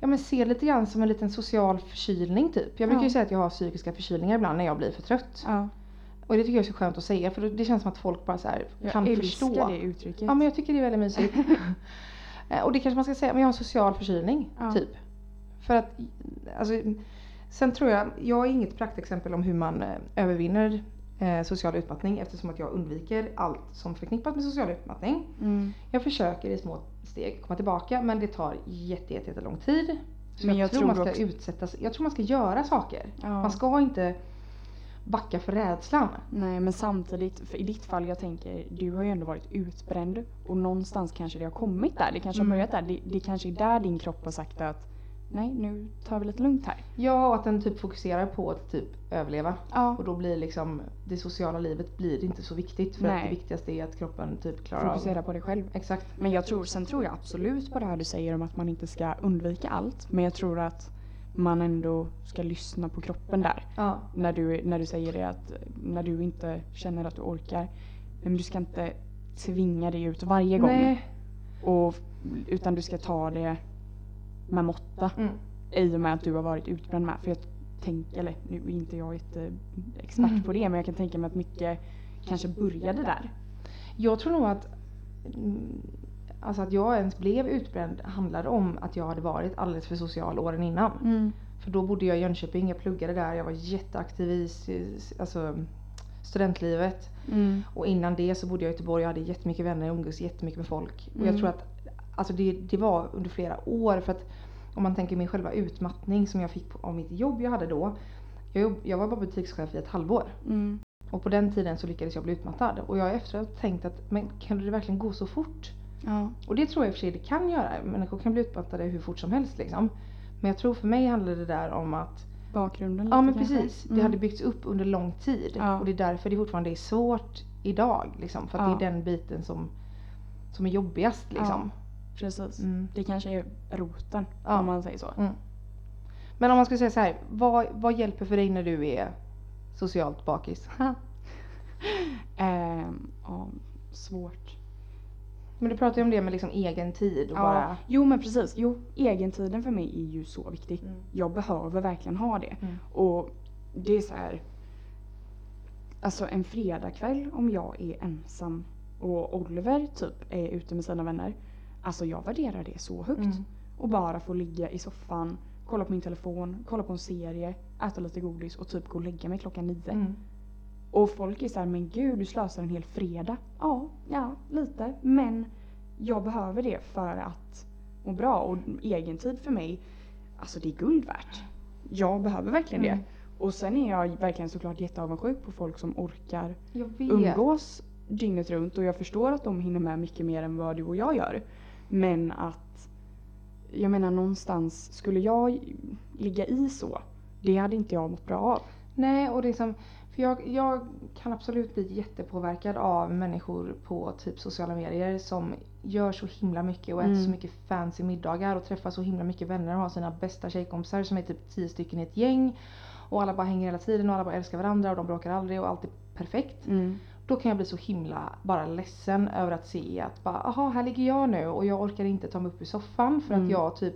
ja men se lite grann som en liten social förkylning typ. Jag brukar ju Ja. säga att jag har psykiska förkylningar ibland när jag blir för trött. Ja. Och det tycker jag är så skönt att säga för det känns som att folk bara så här Jag kan älskar förstå. det uttrycket. Ja men jag tycker det är väldigt mysigt. Eh, och det kanske man ska säga, men jag har en social förkylning Ja. typ. För att, alltså, sen tror jag, jag är inget praktexempel om hur man eh, övervinner eh, social utmattning eftersom att jag undviker allt som förknippas med social utmattning. Mm. Jag försöker i små steg komma tillbaka men det tar jätte, jätte, jätte lång tid. Så Men jag, jag tror tror man ska också- utsättas, jag tror man ska göra saker. Ja. Man ska inte backa för rädslan. Nej men samtidigt, för i ditt fall jag tänker, du har ju ändå varit utbränd och någonstans kanske det har kommit där. Det kanske Mm. har börjat där. Det, det kanske är där din kropp har sagt att nej nu tar vi lite lugnt här. Ja, och att den typ fokuserar på att typ överleva. Ja. Och då blir liksom det sociala livet blir inte så viktigt för att Nej. det viktigaste är att kroppen typ klarar Fokusera av. på dig själv. Exakt. Men jag tror, sen tror jag absolut på det här du säger om att man inte ska undvika allt. Men jag tror att man ändå ska lyssna på kroppen där. Ja. När du, när du säger det att när du inte känner att du orkar. Men du ska inte tvinga dig ut varje gång. Nej. Och, utan du ska ta det med måtta. Mm. I och med att du har varit utbränd med. För jag tänker, eller nu är inte jag jätteexpert Mm. på det men jag kan tänka mig att mycket kanske började där. Jag tror nog att mm, Alltså att jag ens blev utbränd handlade om att jag hade varit alldeles för social åren innan. För då bodde jag i Jönköping, jag pluggade där, jag var jätteaktiv i alltså, studentlivet. Mm. Och innan det så bodde jag i Göteborg, jag hade jättemycket vänner, jag umgås jättemycket med folk. Och jag Mm. tror att alltså det, det var under flera år för att om man tänker min själva utmattning som jag fick av mitt jobb jag hade då. Jag, jobb, jag var bara butikschef i ett halvår. Mm. Och på den tiden så lyckades jag bli utmattad. Och jag har efteråt tänkt att men kan det verkligen gå så fort? Ja. Och det tror jag i och för sig det kan göra. Människor kan bli utmattade hur fort som helst liksom. Men jag tror för mig handlade det där om att Bakgrunden lite Ja men kanske. precis. Det Mm. hade byggts upp under lång tid. Ja. Och det är därför det fortfarande är svårt idag. Liksom, för att Ja. det är den biten som, som är jobbigast. Liksom. Precis. Mm. Det kanske är roten Ja. om man säger så. Mm. Men om man skulle säga så här. Vad, vad hjälper för dig när du är socialt bakis? Ehm, ja, svårt. men du pratar ju om det med liksom egen tid och Ja. bara... Jo men precis. Jo, egentiden för mig är ju så viktig. Mm. Jag behöver verkligen ha det. Mm. Och det är så här. Alltså en fredagkväll om jag är ensam och Oliver typ är ute med sina vänner. Alltså jag värderar det så högt. Mm. Och bara få ligga i soffan, kolla på min telefon, kolla på en serie, äta lite godis och typ gå och lägga mig klockan nio. Mm. Och folk är såhär, men gud du slösar en hel fredag. Ja, ja, lite. Men jag behöver det för att må bra. Och egentid för mig, alltså det är guld värt. Jag behöver verkligen Mm. det. Och sen är jag verkligen såklart jätteavundsjuk på folk som orkar umgås dygnet runt. Och jag förstår att de hinner med mycket mer än vad du och jag gör. Men att, jag menar någonstans, skulle jag ligga i så, det hade inte jag mått bra av. Nej och liksom För jag, jag kan absolut bli jättepåverkad av människor på typ sociala medier som gör så himla mycket och äter Mm. så mycket fancy middagar och träffar så himla mycket vänner och har sina bästa tjejkompisar som är typ tio stycken i ett gäng. Och alla bara hänger hela tiden och alla bara älskar varandra och de bråkar aldrig och allt är perfekt. Mm. Då kan jag bli så himla bara ledsen över att se att bara, aha här ligger jag nu och jag orkar inte ta mig upp ur soffan för Mm. att jag typ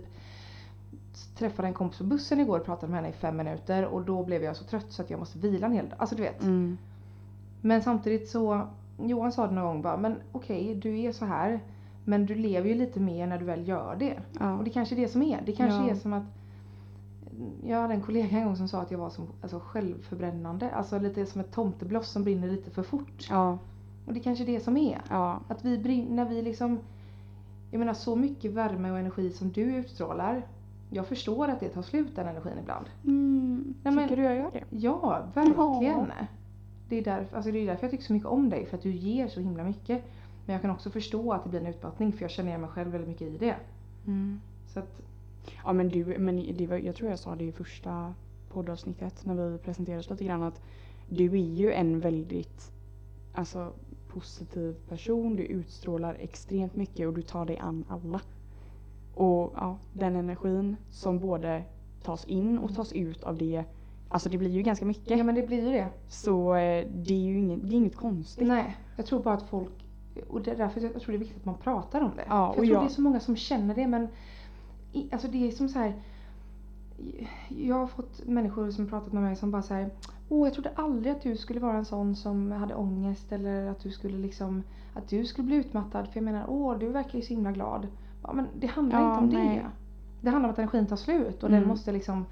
träffade en kompis på bussen igår och pratade med henne i fem minuter och då blev jag så trött så att jag måste vila en hel dag. Alltså du vet. Mm. Men samtidigt så, Johan sa det någon gång bara, men okej du är så här men du lever ju lite mer när du väl gör det. Ja. Och det kanske är det som är. Det kanske Ja. är som att jag hade en kollega en gång som sa att jag var som, alltså, självförbrännande. Alltså lite som ett tomtebloss som brinner lite för fort. Ja. Och det kanske är det som är. Ja. Att vi brinner, när vi liksom Jag menar så mycket värme och energi som du utstrålar Jag förstår att det tar slut den energin ibland. Mm. Nej, men- Tycker du jag gör det? Ja, verkligen. Det är, därför, alltså det är därför jag tycker så mycket om dig, för att du ger så himla mycket. Men jag kan också förstå att det blir en utmattning för jag känner igen mig själv väldigt mycket i det. Mm. Så att, Ja men du, men det var, jag tror jag sa det i första poddavsnittet när vi presenterades lite grann att du är ju en väldigt alltså, positiv person. Du utstrålar extremt mycket och du tar dig an alla. Och ja, den energin som både tas in och tas ut av det, alltså det blir ju ganska mycket. ja men det blir ju det. Så eh, det är ju inget, det är inget konstigt. Nej, jag tror bara att folk och det är därför jag tror det är viktigt att man pratar om det. Ja, jag tror jag- det är så många som känner det men alltså det är som så här. Jag har fått människor som pratat med mig som bara säger Åh, jag trodde aldrig att du skulle vara en sån som hade ångest eller att du skulle liksom Att du skulle bli utmattad för jag menar, åh du verkar ju så himla glad. Ja, men det handlar Ja, inte om nej. det. Det handlar om att energin tar slut och den Mm. måste liksom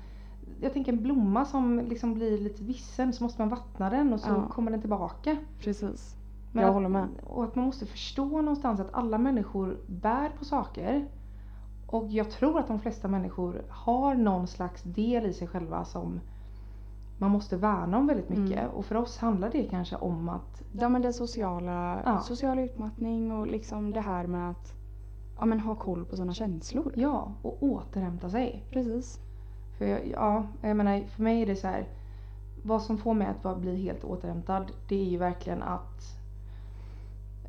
Jag tänker en blomma som liksom blir lite vissen så måste man vattna den och så Ja. kommer den tillbaka. Precis. Men jag att, håller med. Och att man måste förstå någonstans att alla människor bär på saker. Och jag tror att de flesta människor har någon slags del i sig själva som man måste värna om väldigt mycket. Mm. Och för oss handlar det kanske om att Ja men det sociala, Ja. social utmattning och liksom det här med att ja, men ha koll på sina känslor. ja, och återhämta sig. Precis. För jag, ja, jag menar för mig är det så här. Vad som får mig att bli helt återhämtad det är ju verkligen att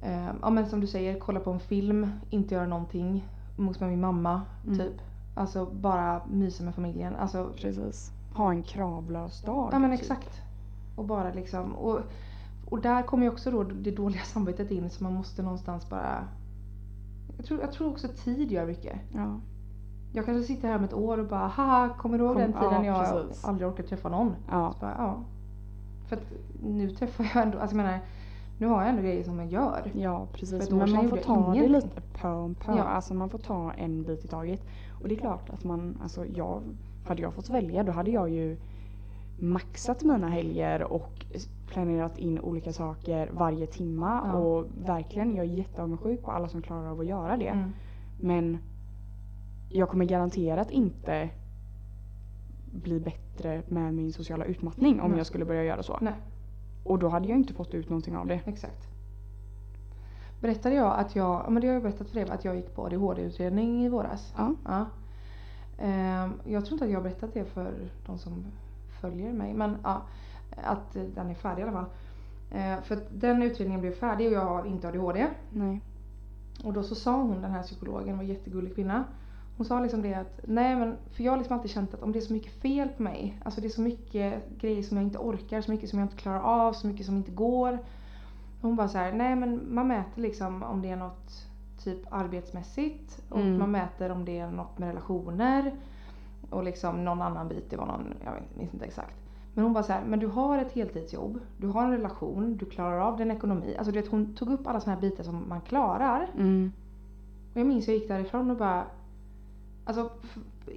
eh, Ja men som du säger, kolla på en film, inte göra någonting. Umgås med min mamma, Mm. typ. Alltså bara mysa med familjen. Alltså, Precis. Ha en kravlös dag. ja men typ. exakt. Och bara liksom, och, och där kommer ju också då det dåliga samvetet in så man måste någonstans bara jag tror, jag tror också tid gör mycket. Ja. Jag kanske sitter här om ett år och bara haha, kommer du ihåg Kom- den tiden ja, jag aldrig orkade träffa någon? Ja. Bara, ja. För att nu träffar jag ändå, alltså jag menar, nu har jag ändå grejer som jag gör. Ja precis. Men man får ta det lite pö om pö. Ja. Alltså man får ta en bit i taget. Och det är klart att man, alltså jag, hade jag fått välja då hade jag ju maxat mina helger och planerat in olika saker varje timma. Ja. Och verkligen, jag är jätteavundsjuk på alla som klarar av att göra det. Mm. Men jag kommer garanterat inte bli bättre med min sociala utmattning om Nej. jag skulle börja göra så. Nej, Och då hade jag inte fått ut någonting av det. exakt. Berättade jag att jag, ja men det har jag berättat för dig, att jag gick på ADHD-utredning i våras. Ja. Ja. Ehm, jag tror inte att jag har berättat det för de som följer mig. Men ja, att den är färdig i alla fall. Ehm, för den utredningen blev färdig och jag har inte ADHD. Nej. Och då så sa hon, den här psykologen, var en jättegullig kvinna. Hon sa liksom det att, nej men, för jag har liksom alltid känt att om det är så mycket fel på mig, alltså det är så mycket grejer som jag inte orkar, så mycket som jag inte klarar av, så mycket som inte går. Hon bara så här, nej men man mäter liksom om det är något typ arbetsmässigt och Mm. man mäter om det är något med relationer och liksom någon annan bit, det var någon, jag minns inte exakt. Men hon bara så här, men du har ett heltidsjobb, du har en relation, du klarar av din ekonomi. Alltså du vet hon tog upp alla såna här bitar som man klarar. Mm. Och jag minns jag gick därifrån och bara Alltså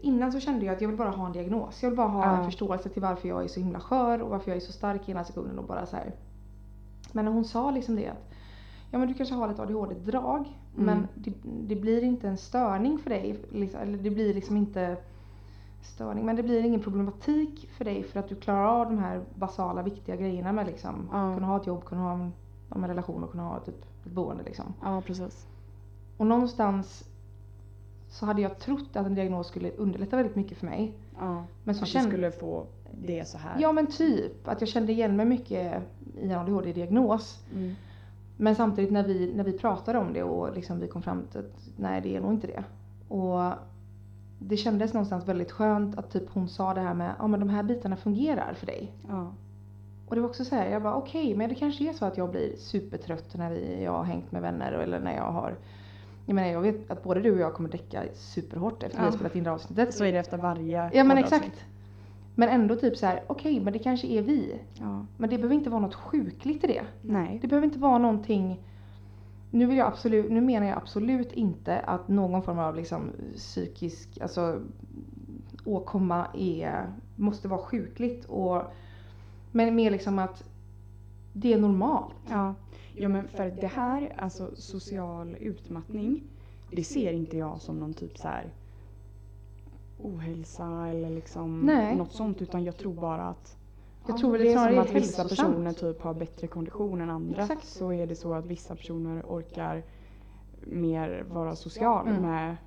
innan så kände jag att jag vill bara ha en diagnos. Jag vill bara ha Ja. en förståelse till varför jag är så himla skör och varför jag är så stark i ena sekunden och bara så här. Men när hon sa liksom det att Ja men du kanske har ett ADHD-drag Mm. men det, det blir inte en störning för dig. Liksom, eller det blir liksom inte störning men det blir ingen problematik för dig för att du klarar av de här basala viktiga grejerna med liksom Ja. kunna ha ett jobb, kunna ha en, en relation och kunna ha typ ett boende liksom. Ja precis. Och någonstans så hade jag trott att en diagnos skulle underlätta väldigt mycket för mig. Ja. Men så Att du kände skulle få det så här. Ja men typ, att jag kände igen mig mycket i en ADHD-diagnos. Mm. Men samtidigt när vi, när vi pratade om det och liksom vi kom fram till att nej det är nog inte det. Och det kändes någonstans väldigt skönt att typ hon sa det här med ja men de här bitarna fungerar för dig. Ja. Och det var också så här, jag bara okej men det kanske är så att jag blir supertrött när vi, jag har hängt med vänner eller när jag har jag menar jag vet att både du och jag kommer däcka superhårt efter vi har Ja. spelat in det avsnittet. Så är det efter varje Ja men exakt. Men ändå typ så här, okej men det kanske är vi. Ja. Men det behöver inte vara något sjukligt i det. Nej. Det behöver inte vara någonting nu, vill jag absolut, nu menar jag absolut inte att någon form av liksom psykisk alltså, åkomma är, måste vara sjukligt. Och, men mer liksom att det är normalt. Ja. ja men för det här, alltså social utmattning, det ser inte jag som någon typ så här ohälsa eller liksom Nej. något sånt utan jag tror bara att Jag tror det är som att vissa personer typ har bättre kondition än andra Exakt. så är det så att vissa personer orkar mer vara social Mm. med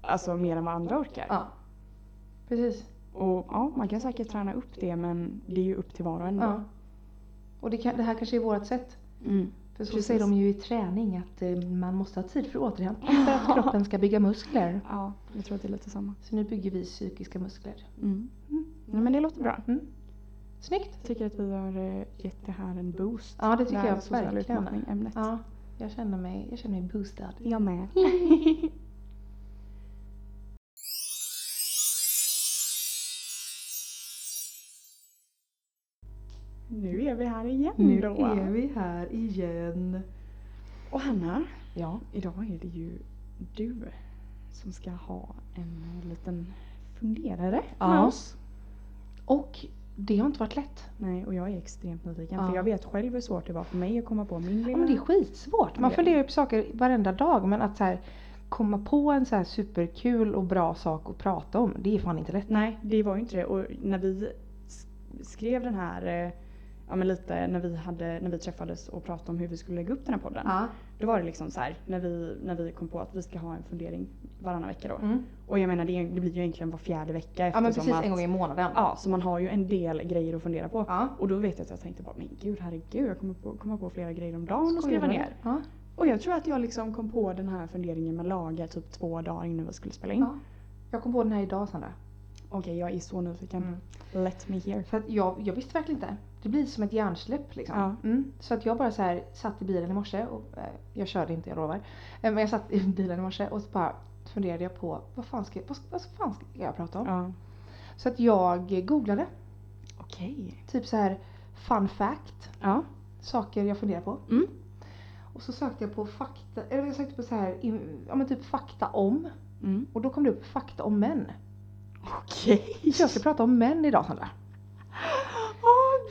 alltså mer än vad andra orkar. Ja. Precis. Och ja, man kan säkert träna upp det men det är ju upp till var och en då. Ja. Och det, kan, det här kanske är vårt sätt. Mm. För så Precis. säger de ju i träning att eh, man måste ha tid för återhämtning för att kroppen ska bygga muskler. Ja, jag tror att det är lite samma. Så nu bygger vi psykiska muskler. Mm. Mm. Nej, men det låter bra. Mm. Snyggt! Jag tycker att vi har eh, gett det här en boost. Ja det tycker jag verkligen. Ja, jag känner mig, jag känner mig boostad. Jag med. nu är vi här igen Nu då. är vi här igen. Och Hanna, Ja. idag är det ju du som ska ha en liten funderare Ja. med oss. Och det har inte varit lätt. Nej, och jag är extremt nyfiken Ja. för jag vet själv hur svårt det var för mig att komma på min lilla... Ja, men det är skitsvårt. Man Ja. funderar ju på saker varenda dag men att så här, komma på en så här superkul och bra sak att prata om, det är fan inte lätt. Nej, det var ju inte det. Och när vi s- skrev den här, eh, ja men lite när vi, hade, när vi träffades och pratade om hur vi skulle lägga upp den här podden. Ja. Då var det liksom så här, när vi, när vi kom på att vi ska ha en fundering varannan vecka då. Mm. Och jag menar det, det blir ju egentligen var fjärde vecka Ja men precis att, en gång i månaden. Ja, så man har ju en del grejer att fundera på. Ja. Och då vet jag att jag tänkte bara, men gud herregud jag kommer på, komma på flera grejer om dagen och Skojar skriva ner. Ja. Och jag tror att jag liksom kom på den här funderingen med lagar typ två dagar innan vi skulle spela in. ja. Jag kom på den här idag Sandra. Okej, jag är så nyfiken. Mm. Let me hear. För att jag, jag visste verkligen inte. Det blir som ett hjärnsläpp liksom. Ja. Mm. Så att jag bara så här satt i bilen i morse och eh, jag körde inte, jag lovar. Eh, men jag satt i bilen i morse och så bara funderade jag på vad fan ska, vad, vad fan ska jag prata om? Ja. Så att jag googlade. Okej. Typ så här fun fact. Ja. Saker jag funderar på. Mm. Och så sökte jag på fakta, eller jag sökte på så här, ja men typ fakta om. Mm. Och då kom det upp fakta om män. Okej. Så jag ska prata om män idag Sandra.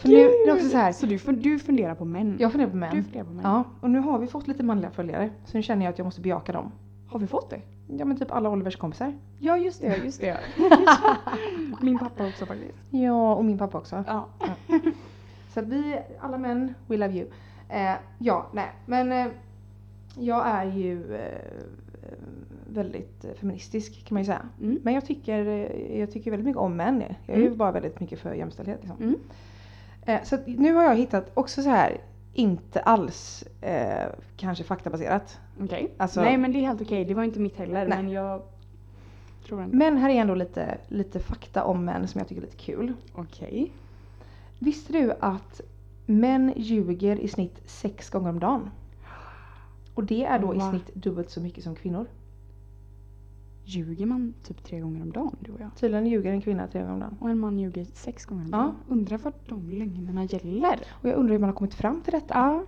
För nu- det är också så här- Så du, du funderar på män? Jag funderar på män. Du funderar på män? Ja, och nu har vi fått lite manliga följare. Så nu känner jag att jag måste bejaka dem. Har vi fått det? Ja men typ alla Olivers kompisar. Ja just det, just det. Min pappa också faktiskt. Ja, och min pappa också. Ja. Så att vi, alla män, we love you. Eh, ja, nej, men eh, jag är ju eh, väldigt feministisk kan man ju säga. Mm. Men jag tycker, eh, jag tycker väldigt mycket om män. Jag är ju Mm. bara väldigt mycket för jämställdhet. Liksom. Mm. Eh, så nu har jag hittat också så här, inte alls eh, kanske faktabaserat. Okej. Alltså- Nej men det är helt okej, det var inte mitt heller Nej. men jag tror ändå. Men här är ändå lite, lite fakta om män som jag tycker är lite kul. Okej. Visste du att män ljuger i snitt sex gånger om dagen? Och det är då i Va? snitt dubbelt så mycket som kvinnor. Ljuger man typ tre gånger om dagen du och jag? Tydligen ljuger en kvinna tre gånger om dagen. Och en man ljuger sex gånger om Ja. dagen? Undrar vad de lögnerna gäller? Och jag undrar hur man har kommit fram till detta. Ja.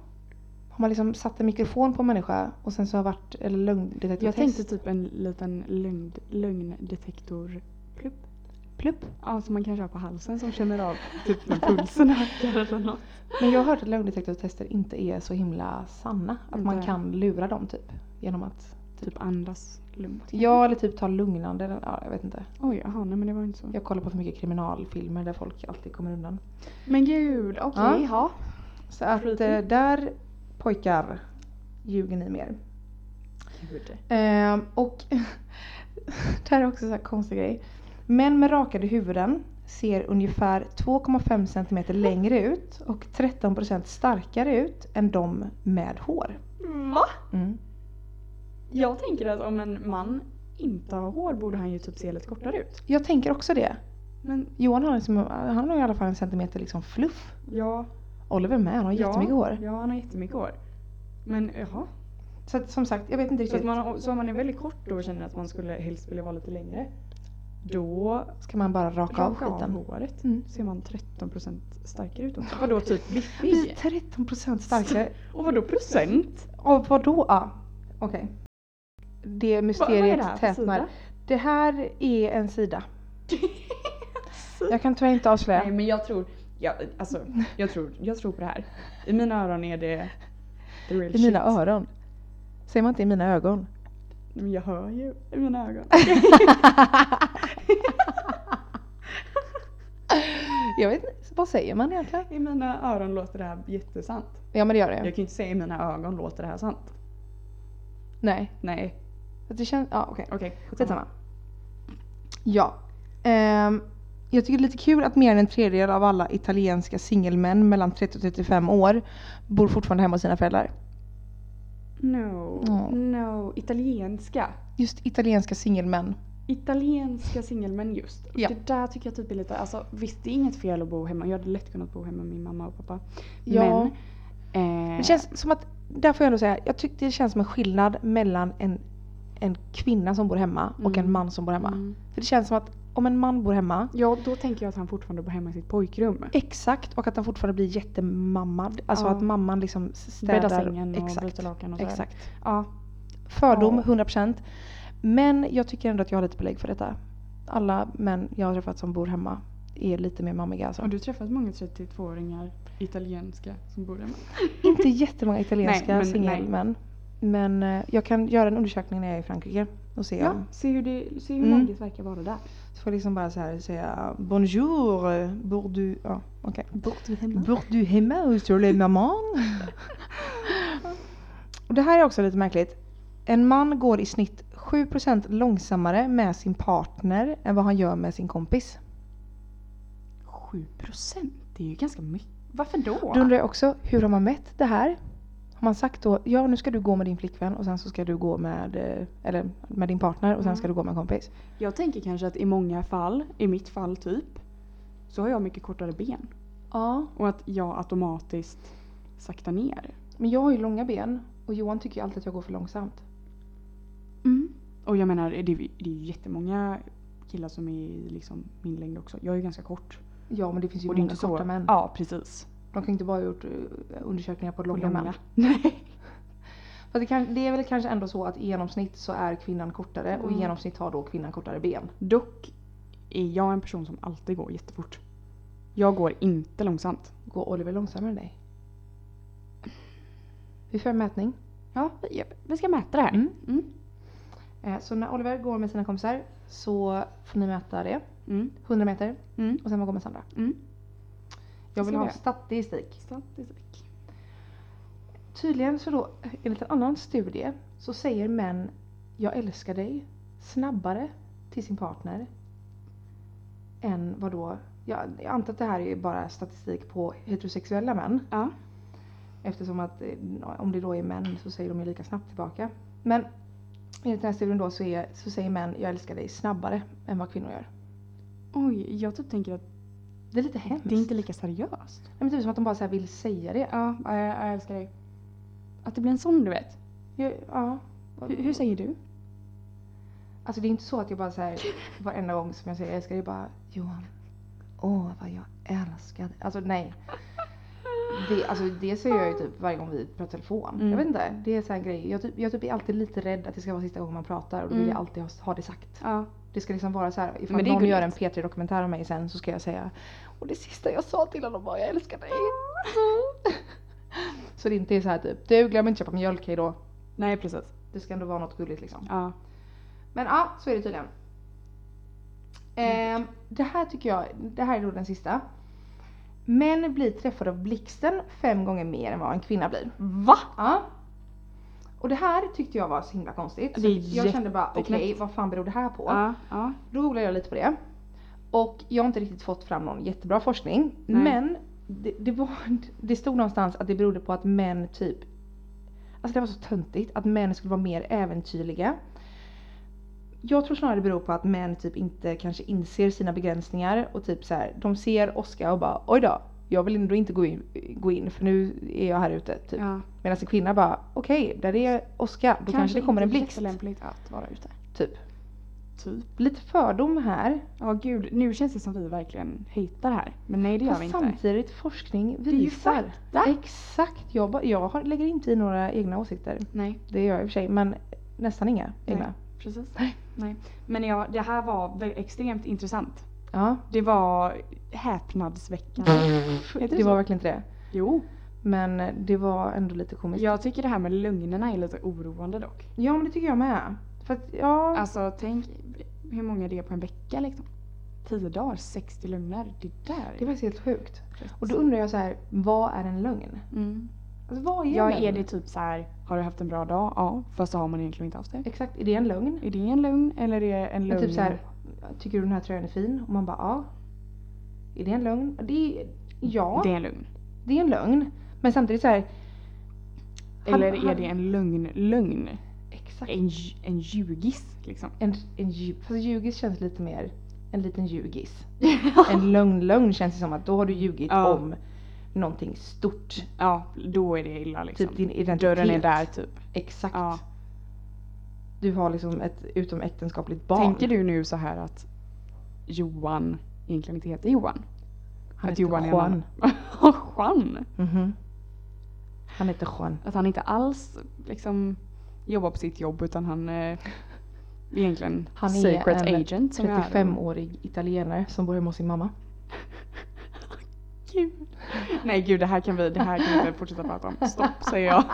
Har man liksom satt en mikrofon på en människa och sen så har varit, eller lögndetektortest? Jag tänkte typ en liten lögn, lögndetektorplupp. plupp. Ja, som man kanske har på halsen som känner av typ när pulsen ökar eller något. Men jag har hört att lögndetektortester inte är så himla sanna. Att man Inte. kan lura dem typ. Genom att, Typ andas lugnt. ja eller typ ta lugnande, eller, ja jag vet inte. Oj, jaha, nej men det var inte så. Jag kollar på för mycket kriminalfilmer där folk alltid kommer undan. Men gud, okej, ja. Så att Creepy. eh, där pojkar ljuger ni mer. Gud. Ehm, och det här är också så här konstig grej. Män med rakade huvuden ser ungefär 2,5 cm längre ut och 13% starkare ut än de med hår. Va? Mm. Jag tänker att om en man inte har hår borde han ju typ se lite kortare ut. Jag tänker också det. Men Johan har, liksom, han har i alla fall en centimeter liksom fluff. ja. Oliver med, han har jättemycket hår. Ja, han har jättemycket hår. Men jaha. Så att, som sagt, jag vet inte Så, riktigt. man, så om man är väldigt kort då och känner att man skulle helst vilja vara lite längre. Då Ska man bara raka av raka av skiten? håret. Mm. Ser man 13% starkare ut också. Vadå typ biffig? 13% starkare. Och vadå procent? Och vadå? Ja, okej. Det mysteriet det tätnar. Det här är en sida. Jag kan tyvärr inte avslöja. Nej men jag tror, ja, alltså, jag, tror, jag tror på det här. I mina öron är det the real I mina shit. öron. Säger man inte i mina ögon? Men jag hör ju i mina ögon. Jag vet inte, vad säger man egentligen? I mina öron låter det här jättesant. Ja men det gör Jag det. kan ju inte säga i mina ögon låter det här sant. Nej. Nej, Det känns, ja okej. okej. Skitsamma. Ja. Ehm, jag tycker det är lite kul att mer än en tredjedel av alla italienska singelmän mellan 30 och 35 år bor fortfarande hemma hos sina föräldrar. No, Ja. no. Italienska. Just italienska singelmän. Italienska singelmän just. Ja. Det där tycker jag typ är lite, alltså visst det är inget fel att bo hemma. Jag hade lätt kunnat bo hemma med min mamma och pappa. Ja. Men, eh, Det känns som att, där får jag ändå säga, jag tycker det känns som en skillnad mellan en, en kvinna som bor hemma och en Mm. man som bor hemma. Mm. För det känns som att om en man bor hemma, Ja, då tänker jag att han fortfarande bor hemma i sitt pojkrum. exakt, och att han fortfarande blir jättemammad. Alltså Ja. att mamman liksom städar. Bädda sängen och exakt. byta lakan och så. Exakt. Ja. Fördom, Ja. 100%. Men jag tycker ändå att jag har lite belägg för detta. Alla män jag har träffat som bor hemma är lite mer mammiga alltså. Har du träffat många 32-åringar italienska som bor hemma? Inte jättemånga italienska singelmän. Men eh, jag kan göra en undersökning när jag är i Frankrike och se Ja, om se hur, det, se hur Mm. läget verkar vara där. Så får jag liksom bara så här säga Bonjour, eh, bor du... Ja, okej. Bor du hemma? Bor du hemma hos le maman? och det här är också lite märkligt. En man går i snitt 7% långsammare med sin partner än vad han gör med sin kompis. 7 procent? Det är ju ganska mycket. Varför då? Då undrar jag också, hur har man mätt det här? Har man sagt då, ja nu ska du gå med din flickvän och sen så ska du gå med, eh, eller med din partner och sen Mm. ska du gå med en kompis. Jag tänker kanske att i många fall, i mitt fall typ, så har jag mycket kortare ben. Ja. Och att jag automatiskt saktar ner. Men jag har ju långa ben och Johan tycker ju alltid att jag går för långsamt. Mm. Och jag menar, det är, det är ju jättemånga killar som är liksom min längd också. Jag är ju ganska kort. Ja men det finns ju Och många så. korta män. Ja, precis. De kan inte bara ha gjort eh, undersökningar på Och långa män. Nej. För det, kan, det är väl kanske ändå så att i genomsnitt så är kvinnan kortare och i Mm. genomsnitt har då kvinnan kortare ben. Dock är jag en person som alltid går jättefort. Jag går inte långsamt. Går Oliver långsammare än dig? Vi får en mätning. Ja, vi- ska mäta det här. Mm. Mm. Eh, Så när Oliver går med sina kompisar så får ni mäta det. Mm. 100 meter Mm. och sen vad går med Sandra. Jag vill ha statistik. Statistik. Tydligen så då, enligt en annan studie, så säger män jag älskar dig snabbare till sin partner än vad då, jag, jag antar att det här är bara statistik på heterosexuella män. Ja. Eftersom att eh, om det då är män så säger de ju lika snabbt tillbaka. Men enligt den här studien då så, är, så säger män jag älskar dig snabbare än vad kvinnor gör. Oj, jag typ tänker att Det är lite hemskt. det är inte lika seriöst. Nej, men typ som att de bara så vill säga det. Ja, jag, jag älskar dig. Att det blir en sån du vet. Ja, ja. Hur, hur säger du? Alltså det är inte så att jag bara säger varenda gång som jag säger jag älskar dig bara Johan, åh vad jag älskar dig. Alltså nej. Det, alltså, det säger jag ju typ varje gång vi pratar telefon. Mm. Jag vet inte, det är så här en grej. Jag, typ, jag typ är alltid lite rädd att det ska vara sista gången man pratar och då vill Mm. jag alltid ha, ha det sagt. Ja. Det ska liksom vara så här, ifall någon gör en gulligt. P3 dokumentär om mig sen så ska jag säga och det sista jag sa till honom var jag älskar dig. så det inte är så här typ, du glöm inte köpa mjölk då. Nej, precis. Det ska ändå vara något gulligt liksom. Ja. Men ja, så är det tydligen. Ehm, det här tycker jag, det här är då den sista. Män blir träffade av blixten fem gånger mer än vad en kvinna blir. Va? Ja. Och det här tyckte jag var så himla konstigt. Så jag kände bara okej, jätteknäppt. vad fan beror det här på? Ja. Ja. Då googlade jag lite på det. Och jag har inte riktigt fått fram någon jättebra forskning. Nej. Men det, det, var, det stod någonstans att det berodde på att män typ Alltså det var så töntigt att män skulle vara mer äventyrliga. Jag tror snarare det beror på att män typ inte kanske inser sina begränsningar och typ så här, de ser Oscar och bara oj då, jag vill ändå inte gå in, gå in för nu är jag här ute. Typ. Ja. Medan en kvinna bara okej, där är Oscar, då kanske, det kommer en inte blixt. jättelämpligt att vara ute. Typ. Typ. Lite fördom här. Ja gud, nu känns det som vi verkligen hatar här. Men nej det gör Fast vi inte. samtidigt forskning är ju visar. fakta. Exakt, jag, ba- jag har, lägger inte i några egna åsikter. Nej, Det gör jag i och för sig men nästan inga egna. Nej. precis. Nej. Men ja, det här var extremt intressant. Ja, Det var häpnadsväckande. Heter det det var verkligen inte det. Jo. Men det var ändå lite komiskt. Jag tycker det här med lögnerna är lite oroande dock. Ja men det tycker jag med. För att, ja. Alltså tänk hur många det är på en vecka liksom. 10 dagar, 60 lögner. Det där det är faktiskt helt sjukt. Och då undrar jag så här, vad är en lögn? mm. Alltså vad är Ja, är det typ så här, har du haft en bra dag? Ja, fast så har man egentligen inte haft det. Exakt, är det en lögn? Är det en lögn eller är det en Men lögn? typ så här, tycker du den här tröjan är fin? Och man bara ja. Är det en lögn? Det är, ja, Det är en lögn. det är en lögn. Men samtidigt så här. han- Eller är han- det en lögn, lögn? Exakt. En, en ljugis liksom. En, en ljug, fast ljugis känns lite mer en liten ljugis. En lögn lögn känns det som att då har du ljugit Ja. om någonting stort. Ja, då är det illa liksom. Typ din identitet. Dörren är där typ. Exakt. Ja. Du har liksom ett utomäktenskapligt barn. Tänker du nu så här att Johan egentligen inte heter Johan? Han att Johan är Juan. annan- Juan? Mhm. Han heter Juan. Att han inte alls liksom jobbar på sitt jobb utan han är egentligen Han är secret en agent som är här. 35-årig italienare som bor hemma hos sin mamma. Gud. Nej gud det här kan vi, det här kan vi inte fortsätta prata om. Stopp säger jag.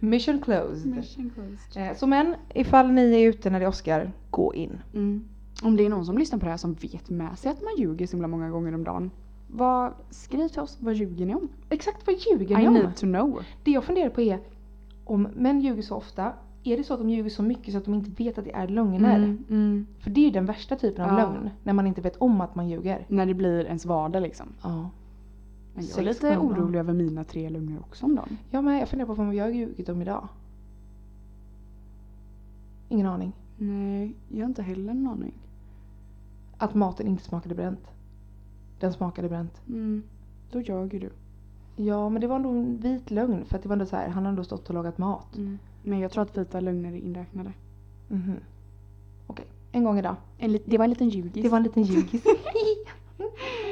Mission closed. Mission closed. Eh, Så men, ifall ni är ute när det är Oscar, gå in. Mm. Om det är någon som lyssnar på det här som vet med sig att man ljuger så himla många gånger om dagen. Vad, skriv till oss, vad ljuger ni om? Exakt vad ljuger I ni om? need to know. Det jag funderar på är, om män ljuger så ofta, är det så att de ljuger så mycket så att de inte vet att det är lögner? Mm, mm. För det är ju den värsta typen av Ja. lögn, när man inte vet om att man ljuger. När det blir ens vardag liksom. Ja. Men jag är lite om orolig över mina tre lögner också om dagen. Jag med, jag funderar på vad jag har ljugit om idag. Ingen aning. Nej, jag har inte heller en aning. Att maten inte smakade bränt. Den smakade bränt. Mm. Då ljög ju du. Ja, men det var ändå en vit lögn för att det var ändå så här, han har ändå stått och lagat mat. Mm. Men jag tror att vita lögner är inräknade. Mhm. Okej, en gång idag. En det var en liten ljugis. Det var en liten ljugis.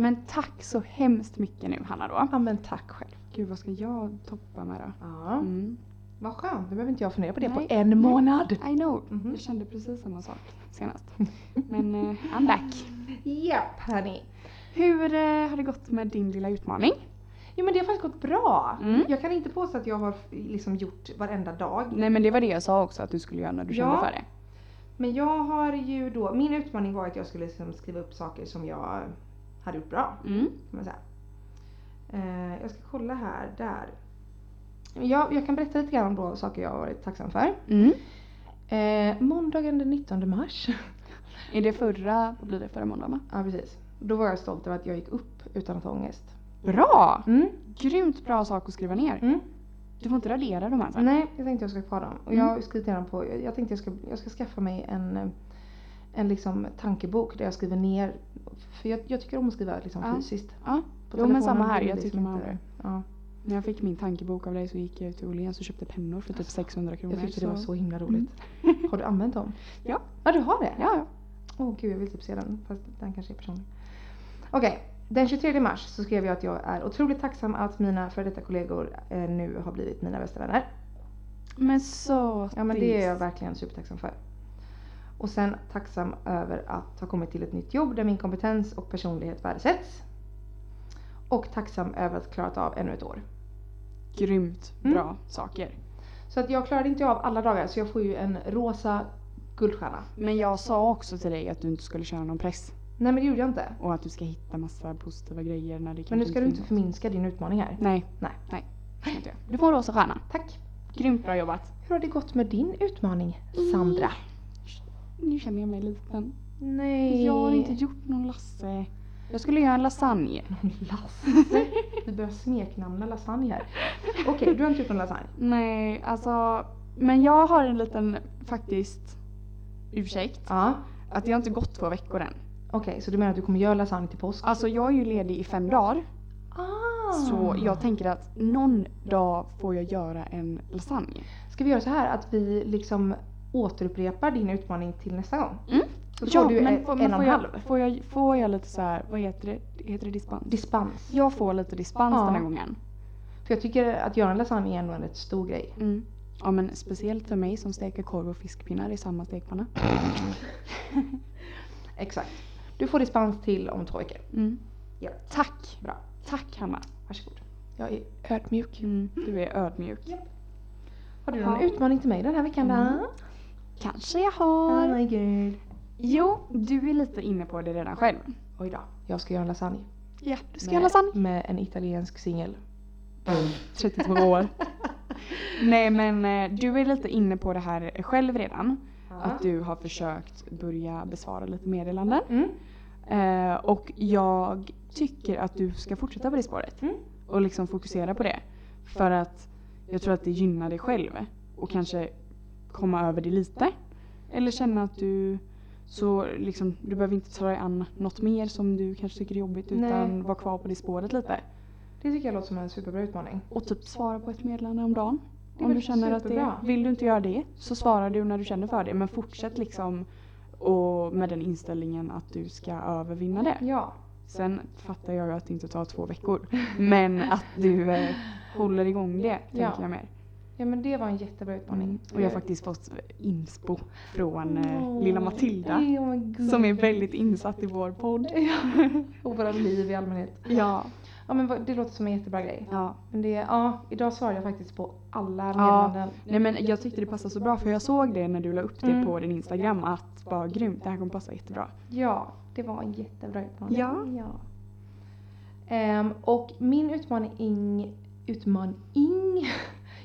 Men tack så hemskt mycket nu Hanna då. ja men tack själv. Gud vad ska jag toppa med då? Ja. Mm. Vad skönt, då behöver inte jag fundera på det Nej. på en månad. I know. Mhm. Jag kände precis samma sak senast. Men eh, I'm back. Japp hörni. Hur eh, har det gått med din lilla utmaning? Jo men det har faktiskt gått bra. Mm. Jag kan inte påstå att jag har liksom gjort varenda dag. Nej men det var det jag sa också att du skulle göra när du kände Ja. för det. Men jag har ju då, min utmaning var att jag skulle liksom skriva upp saker som jag hade gjort bra. Mm. Kan man säga. Eh, jag ska kolla här, där. Jag, jag kan berätta lite grann om då saker jag har varit tacksam för. Mm. Eh, måndagen den 19 mars. Är det förra, vad blir det, förra måndagen va? ja precis. Då var jag stolt över att jag gick upp utan att ha ångest. Bra! Mm. Grymt bra sak att skriva ner. Mm. Du får inte radera de här sen. Nej, jag tänkte jag ska ha kvar dem. Och Mm. jag har skrivit ner dem på, jag, jag tänkte jag ska, jag ska skaffa mig en, eh, en liksom tankebok där jag skriver ner. För jag, jag tycker om att skriva liksom Ja. fysiskt. Ja, På jo men samma här. Jag liksom tycker man det. Ja, När jag fick min tankebok av dig så gick jag ut till Åhléns och köpte pennor för typ 600 kronor. jag tyckte det var så himla Mm. roligt. Har du använt dem? Ja. Ja, du har det? Ja. Åh gud, jag vill typ se den. Fast den kanske är personlig. Okej, den 23 mars så skrev jag att jag är otroligt tacksam att mina före detta kollegor eh, nu har blivit mina bästa vänner. Men så Ja men det är jag verkligen supertacksam för. Och sen tacksam över att ha kommit till ett nytt jobb där min kompetens och personlighet värdesätts. Och tacksam över att ha klarat av ännu ett år. Grymt Mm. bra saker. Så att jag klarade inte av alla dagar så jag får ju en rosa guldstjärna. Men jag sa också till dig att du inte skulle köra någon press. Nej men det gjorde jag inte. Och att du ska hitta massa positiva grejer när det Men nu ska du inte förminska din utmaning här. Nej. Nej. Nej. Du får en rosa stjärna. Tack. Grymt bra jobbat. Hur har det gått med din utmaning, Sandra? Nu känner jag mig liten. Nej. Jag har inte gjort någon Lasse. Jag skulle göra en lasagne. Lasse. Vi börjar smeknamna lasagne här. Okej, du har inte gjort någon lasagne. Nej, alltså. Men jag har en liten faktiskt ursäkt. Ja. Att det har inte gått två veckor än. Okej, så du menar att du kommer göra lasagne till påsk? Alltså jag är ju ledig i fem dagar. Ah. Så jag tänker att någon dag får jag göra en lasagne. Ska vi göra så här att vi liksom återupprepar din utmaning till nästa gång? Mm. Så får du en, får, en och en jag, halv. får, jag, får jag lite så här, vad heter det? Heter det dispens? Dispens. jag får lite dispens Ja. den här gången. För jag tycker att göra en lasagne är ändå en rätt stor grej. Mm. Ja men speciellt för mig som steker korv och fiskpinnar i samma stekpanna. Exakt. Du får dispens till om två veckor. Mm. Ja. Tack! Bra. Tack Hanna. Varsågod. Jag är ödmjuk. Mm. Du är ödmjuk. Har du någon Ja. utmaning till mig den här veckan då? Kanske jag Oh har. my god. Jo, du är lite inne på det redan själv. Oj då. Jag ska göra lasagne. Ja, du ska med, göra lasagne. Med en italiensk singel. 32 år. Nej men eh, du är lite inne på det här själv redan. Att du har försökt börja besvara lite meddelanden. Mm. Eh, och jag tycker att du ska fortsätta på det spåret. Mm. Och liksom fokusera på det. För att jag tror att det gynnar dig själv. Och kanske komma över det lite. Eller känna att du så liksom, du behöver inte ta dig an något mer som du kanske tycker är jobbigt Nej. utan vara kvar på det spåret lite. Det tycker jag låter som en superbra utmaning. Och typ svara på ett meddelande om dagen. Om du känner att det, superbra. vill du inte göra det så svarar du när du känner för det. Men fortsätt liksom och med den inställningen att du ska övervinna det. Ja. Sen fattar jag ju att det inte tar två veckor. Men att du eh, håller igång det tänker Ja. jag mer. Ja men det var en jättebra utmaning. Mm. Och jag har faktiskt fått inspo från Åh. lilla Matilda. Oh. Som är väldigt insatt i vår podd. Och våra liv i allmänhet. Ja. Ja men det låter som en jättebra grej. ja. Men det, ja, idag svarade jag faktiskt på alla Ja. meddelanden. Nej men jag tyckte det passade så bra för jag såg det när du la upp det Mm. på din Instagram att bara grymt, det här kommer passa jättebra. Ja, det var en jättebra utmaning. Ja. ja. Ehm, och min utmaning, utmaning,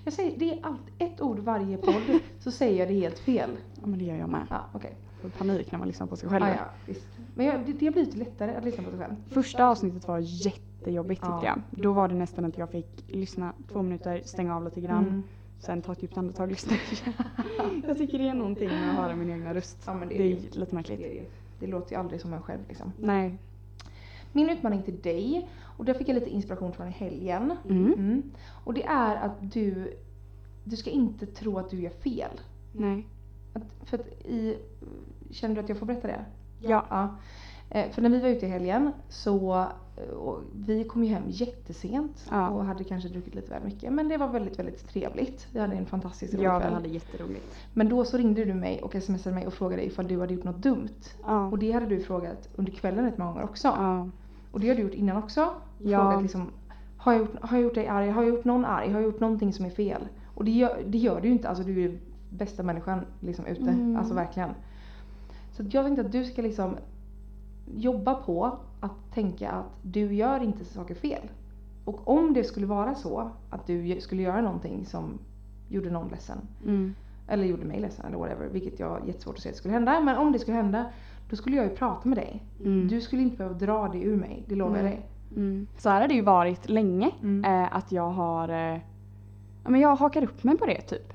jag säger det är allt, ett ord varje podd så säger jag det helt fel. Ja men det gör jag med. Ja, okej. Får panik när man lyssnar på sig själv. Ah, ja, visst. Men jag, det, det har blivit lättare att lyssna på sig själv. Första avsnittet var jättejobbigt tyckte Ja. jag. Då var det nästan att jag fick lyssna två minuter, stänga av lite grann. Mm. Sen ta ett djupt andetag och lyssna jag tycker det är någonting med att höra min egna röst. Ja, det, Det är är det. lite märkligt. Det, är det. det låter ju aldrig som en själv liksom. Nej. Min utmaning till dig, och där fick jag lite inspiration från i helgen. Mm. Mm. Och det är att du, du ska inte tro att du gör fel. Nej. Att, för att i, känner du att jag får berätta det? Ja. Ja. Eh, För när vi var ute i helgen så, eh, vi kom ju hem jättesent Ja. och hade kanske druckit lite väl mycket. Men det var väldigt, väldigt trevligt. Vi hade en fantastisk rolig Ja, vi hade jätteroligt. Men då så ringde du mig och smsade mig och frågade ifall du hade gjort något dumt. Ja. Och det hade du frågat under kvällen ett många gånger också. Ja. Och det har du gjort innan också. Ja. Frågat liksom, har jag, gjort, har jag gjort dig arg? Har jag gjort någon arg? Har jag gjort någonting som är fel? Och det gör, det gör du ju inte. Alltså du är bästa människan liksom ute. Mm. Alltså verkligen. Så jag tänkte att du ska liksom jobba på att tänka att du gör inte saker fel. Och om det skulle vara så att du skulle göra någonting som gjorde någon ledsen. Mm. Eller gjorde mig ledsen eller whatever. Vilket jag har jättesvårt att se att det skulle hända. Men om det skulle hända. Då skulle jag ju prata med dig. Mm. Du skulle inte behöva dra det ur mig. Det lovar jag dig. Mm. Så här har det ju varit länge. Mm. Eh, att jag har eh, ja, men jag hakar upp mig på det typ.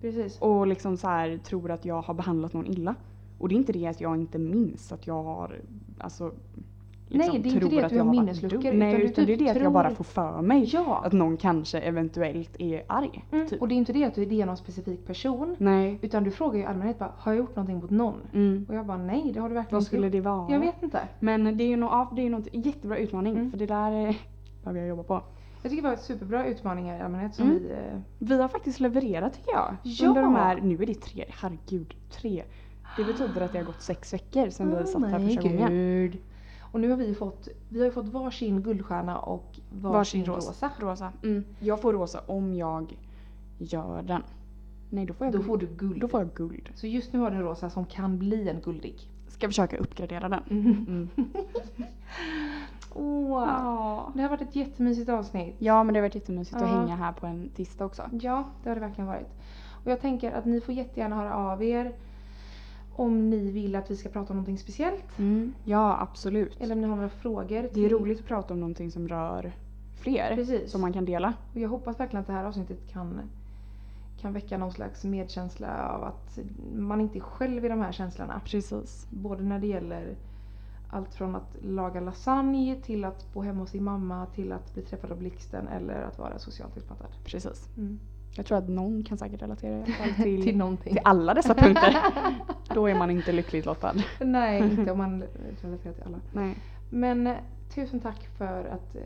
Precis. Och liksom så här tror att jag har behandlat någon illa. Och det är inte det att jag inte minns att jag har alltså liksom, Nej, det är inte det att du har minnesluckor, utan Nej, du utan det är typ det att tror- jag bara får för mig Ja. att någon kanske eventuellt är arg. Mm. Typ. Och det är inte det att du är någon specifik person. Nej. Utan du frågar ju i allmänhet bara, har jag gjort någonting mot någon? Mm. Och jag bara, nej det har du verkligen Vad inte skulle gjort. det vara? Jag vet inte. Men det är ju det är något jättebra utmaning Mm. för det där eh, behöver jag jobba på. Jag tycker det var superbra utmaningar i allmänhet som Mm. vi... eh, Vi har faktiskt levererat tycker jag. Ja! Under de här, nu är det tre, herregud, tre. Det betyder att det har gått sex veckor sedan vi satt här Oh första gången. Och nu har vi fått, vi har fått varsin guldstjärna och varsin, rosa. rosa. Mm. Jag får rosa om jag gör den. Nej då får jag Då guld. får du guld. Då får jag guld. Så just nu har du en rosa som kan bli en guldig. Ska försöka uppgradera den. Mm. Mm. Åh, Ja. Det har varit ett jättemysigt avsnitt. ja men det har varit jättemysigt att Ja. hänga här på en tisdag också. Ja, det har det verkligen varit. Och jag tänker att ni får jättegärna höra av er om ni vill att vi ska prata om någonting speciellt. Mm. Ja absolut. Eller om ni har några frågor. Det är roligt att prata om någonting som rör fler. Precis. Som man kan dela. Och jag hoppas verkligen att det här avsnittet kan, kan väcka någon slags medkänsla av att man inte är själv i de här känslorna. Precis. Både när det gäller allt från att laga lasagne till att bo hemma hos sin mamma till att bli träffad av blixten eller att vara socialt utmattad. Precis. Mm. Jag tror att någon kan säkert relatera till, till någonting. till alla dessa punkter. Då är man inte lyckligt lottad. Nej, inte om man relaterar till alla. Nej. Men eh, tusen tack för att eh,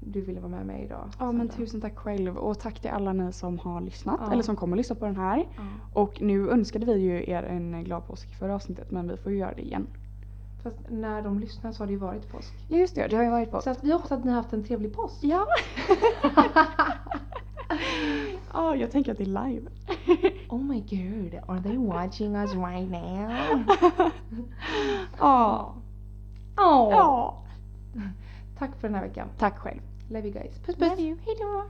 du ville vara med mig idag. Ja men Sandra. tusen tack själv och tack till alla ni som har lyssnat Ja. eller som kommer lyssna på den här. Ja. Och nu önskade vi ju er en glad påsk i förra avsnittet men vi får ju göra det igen. Fast när de lyssnar så har det ju varit påsk. Ja just det, det har ju varit påsk. Så att vi hoppas att ni har haft en trevlig påsk. Ja. oh, jag tänker att det är live. oh my god, are they watching us right now? Ja. oh. oh. oh. Tack för den här veckan. Tack själv. Love you guys. Puss puss. Love you. Hejdå.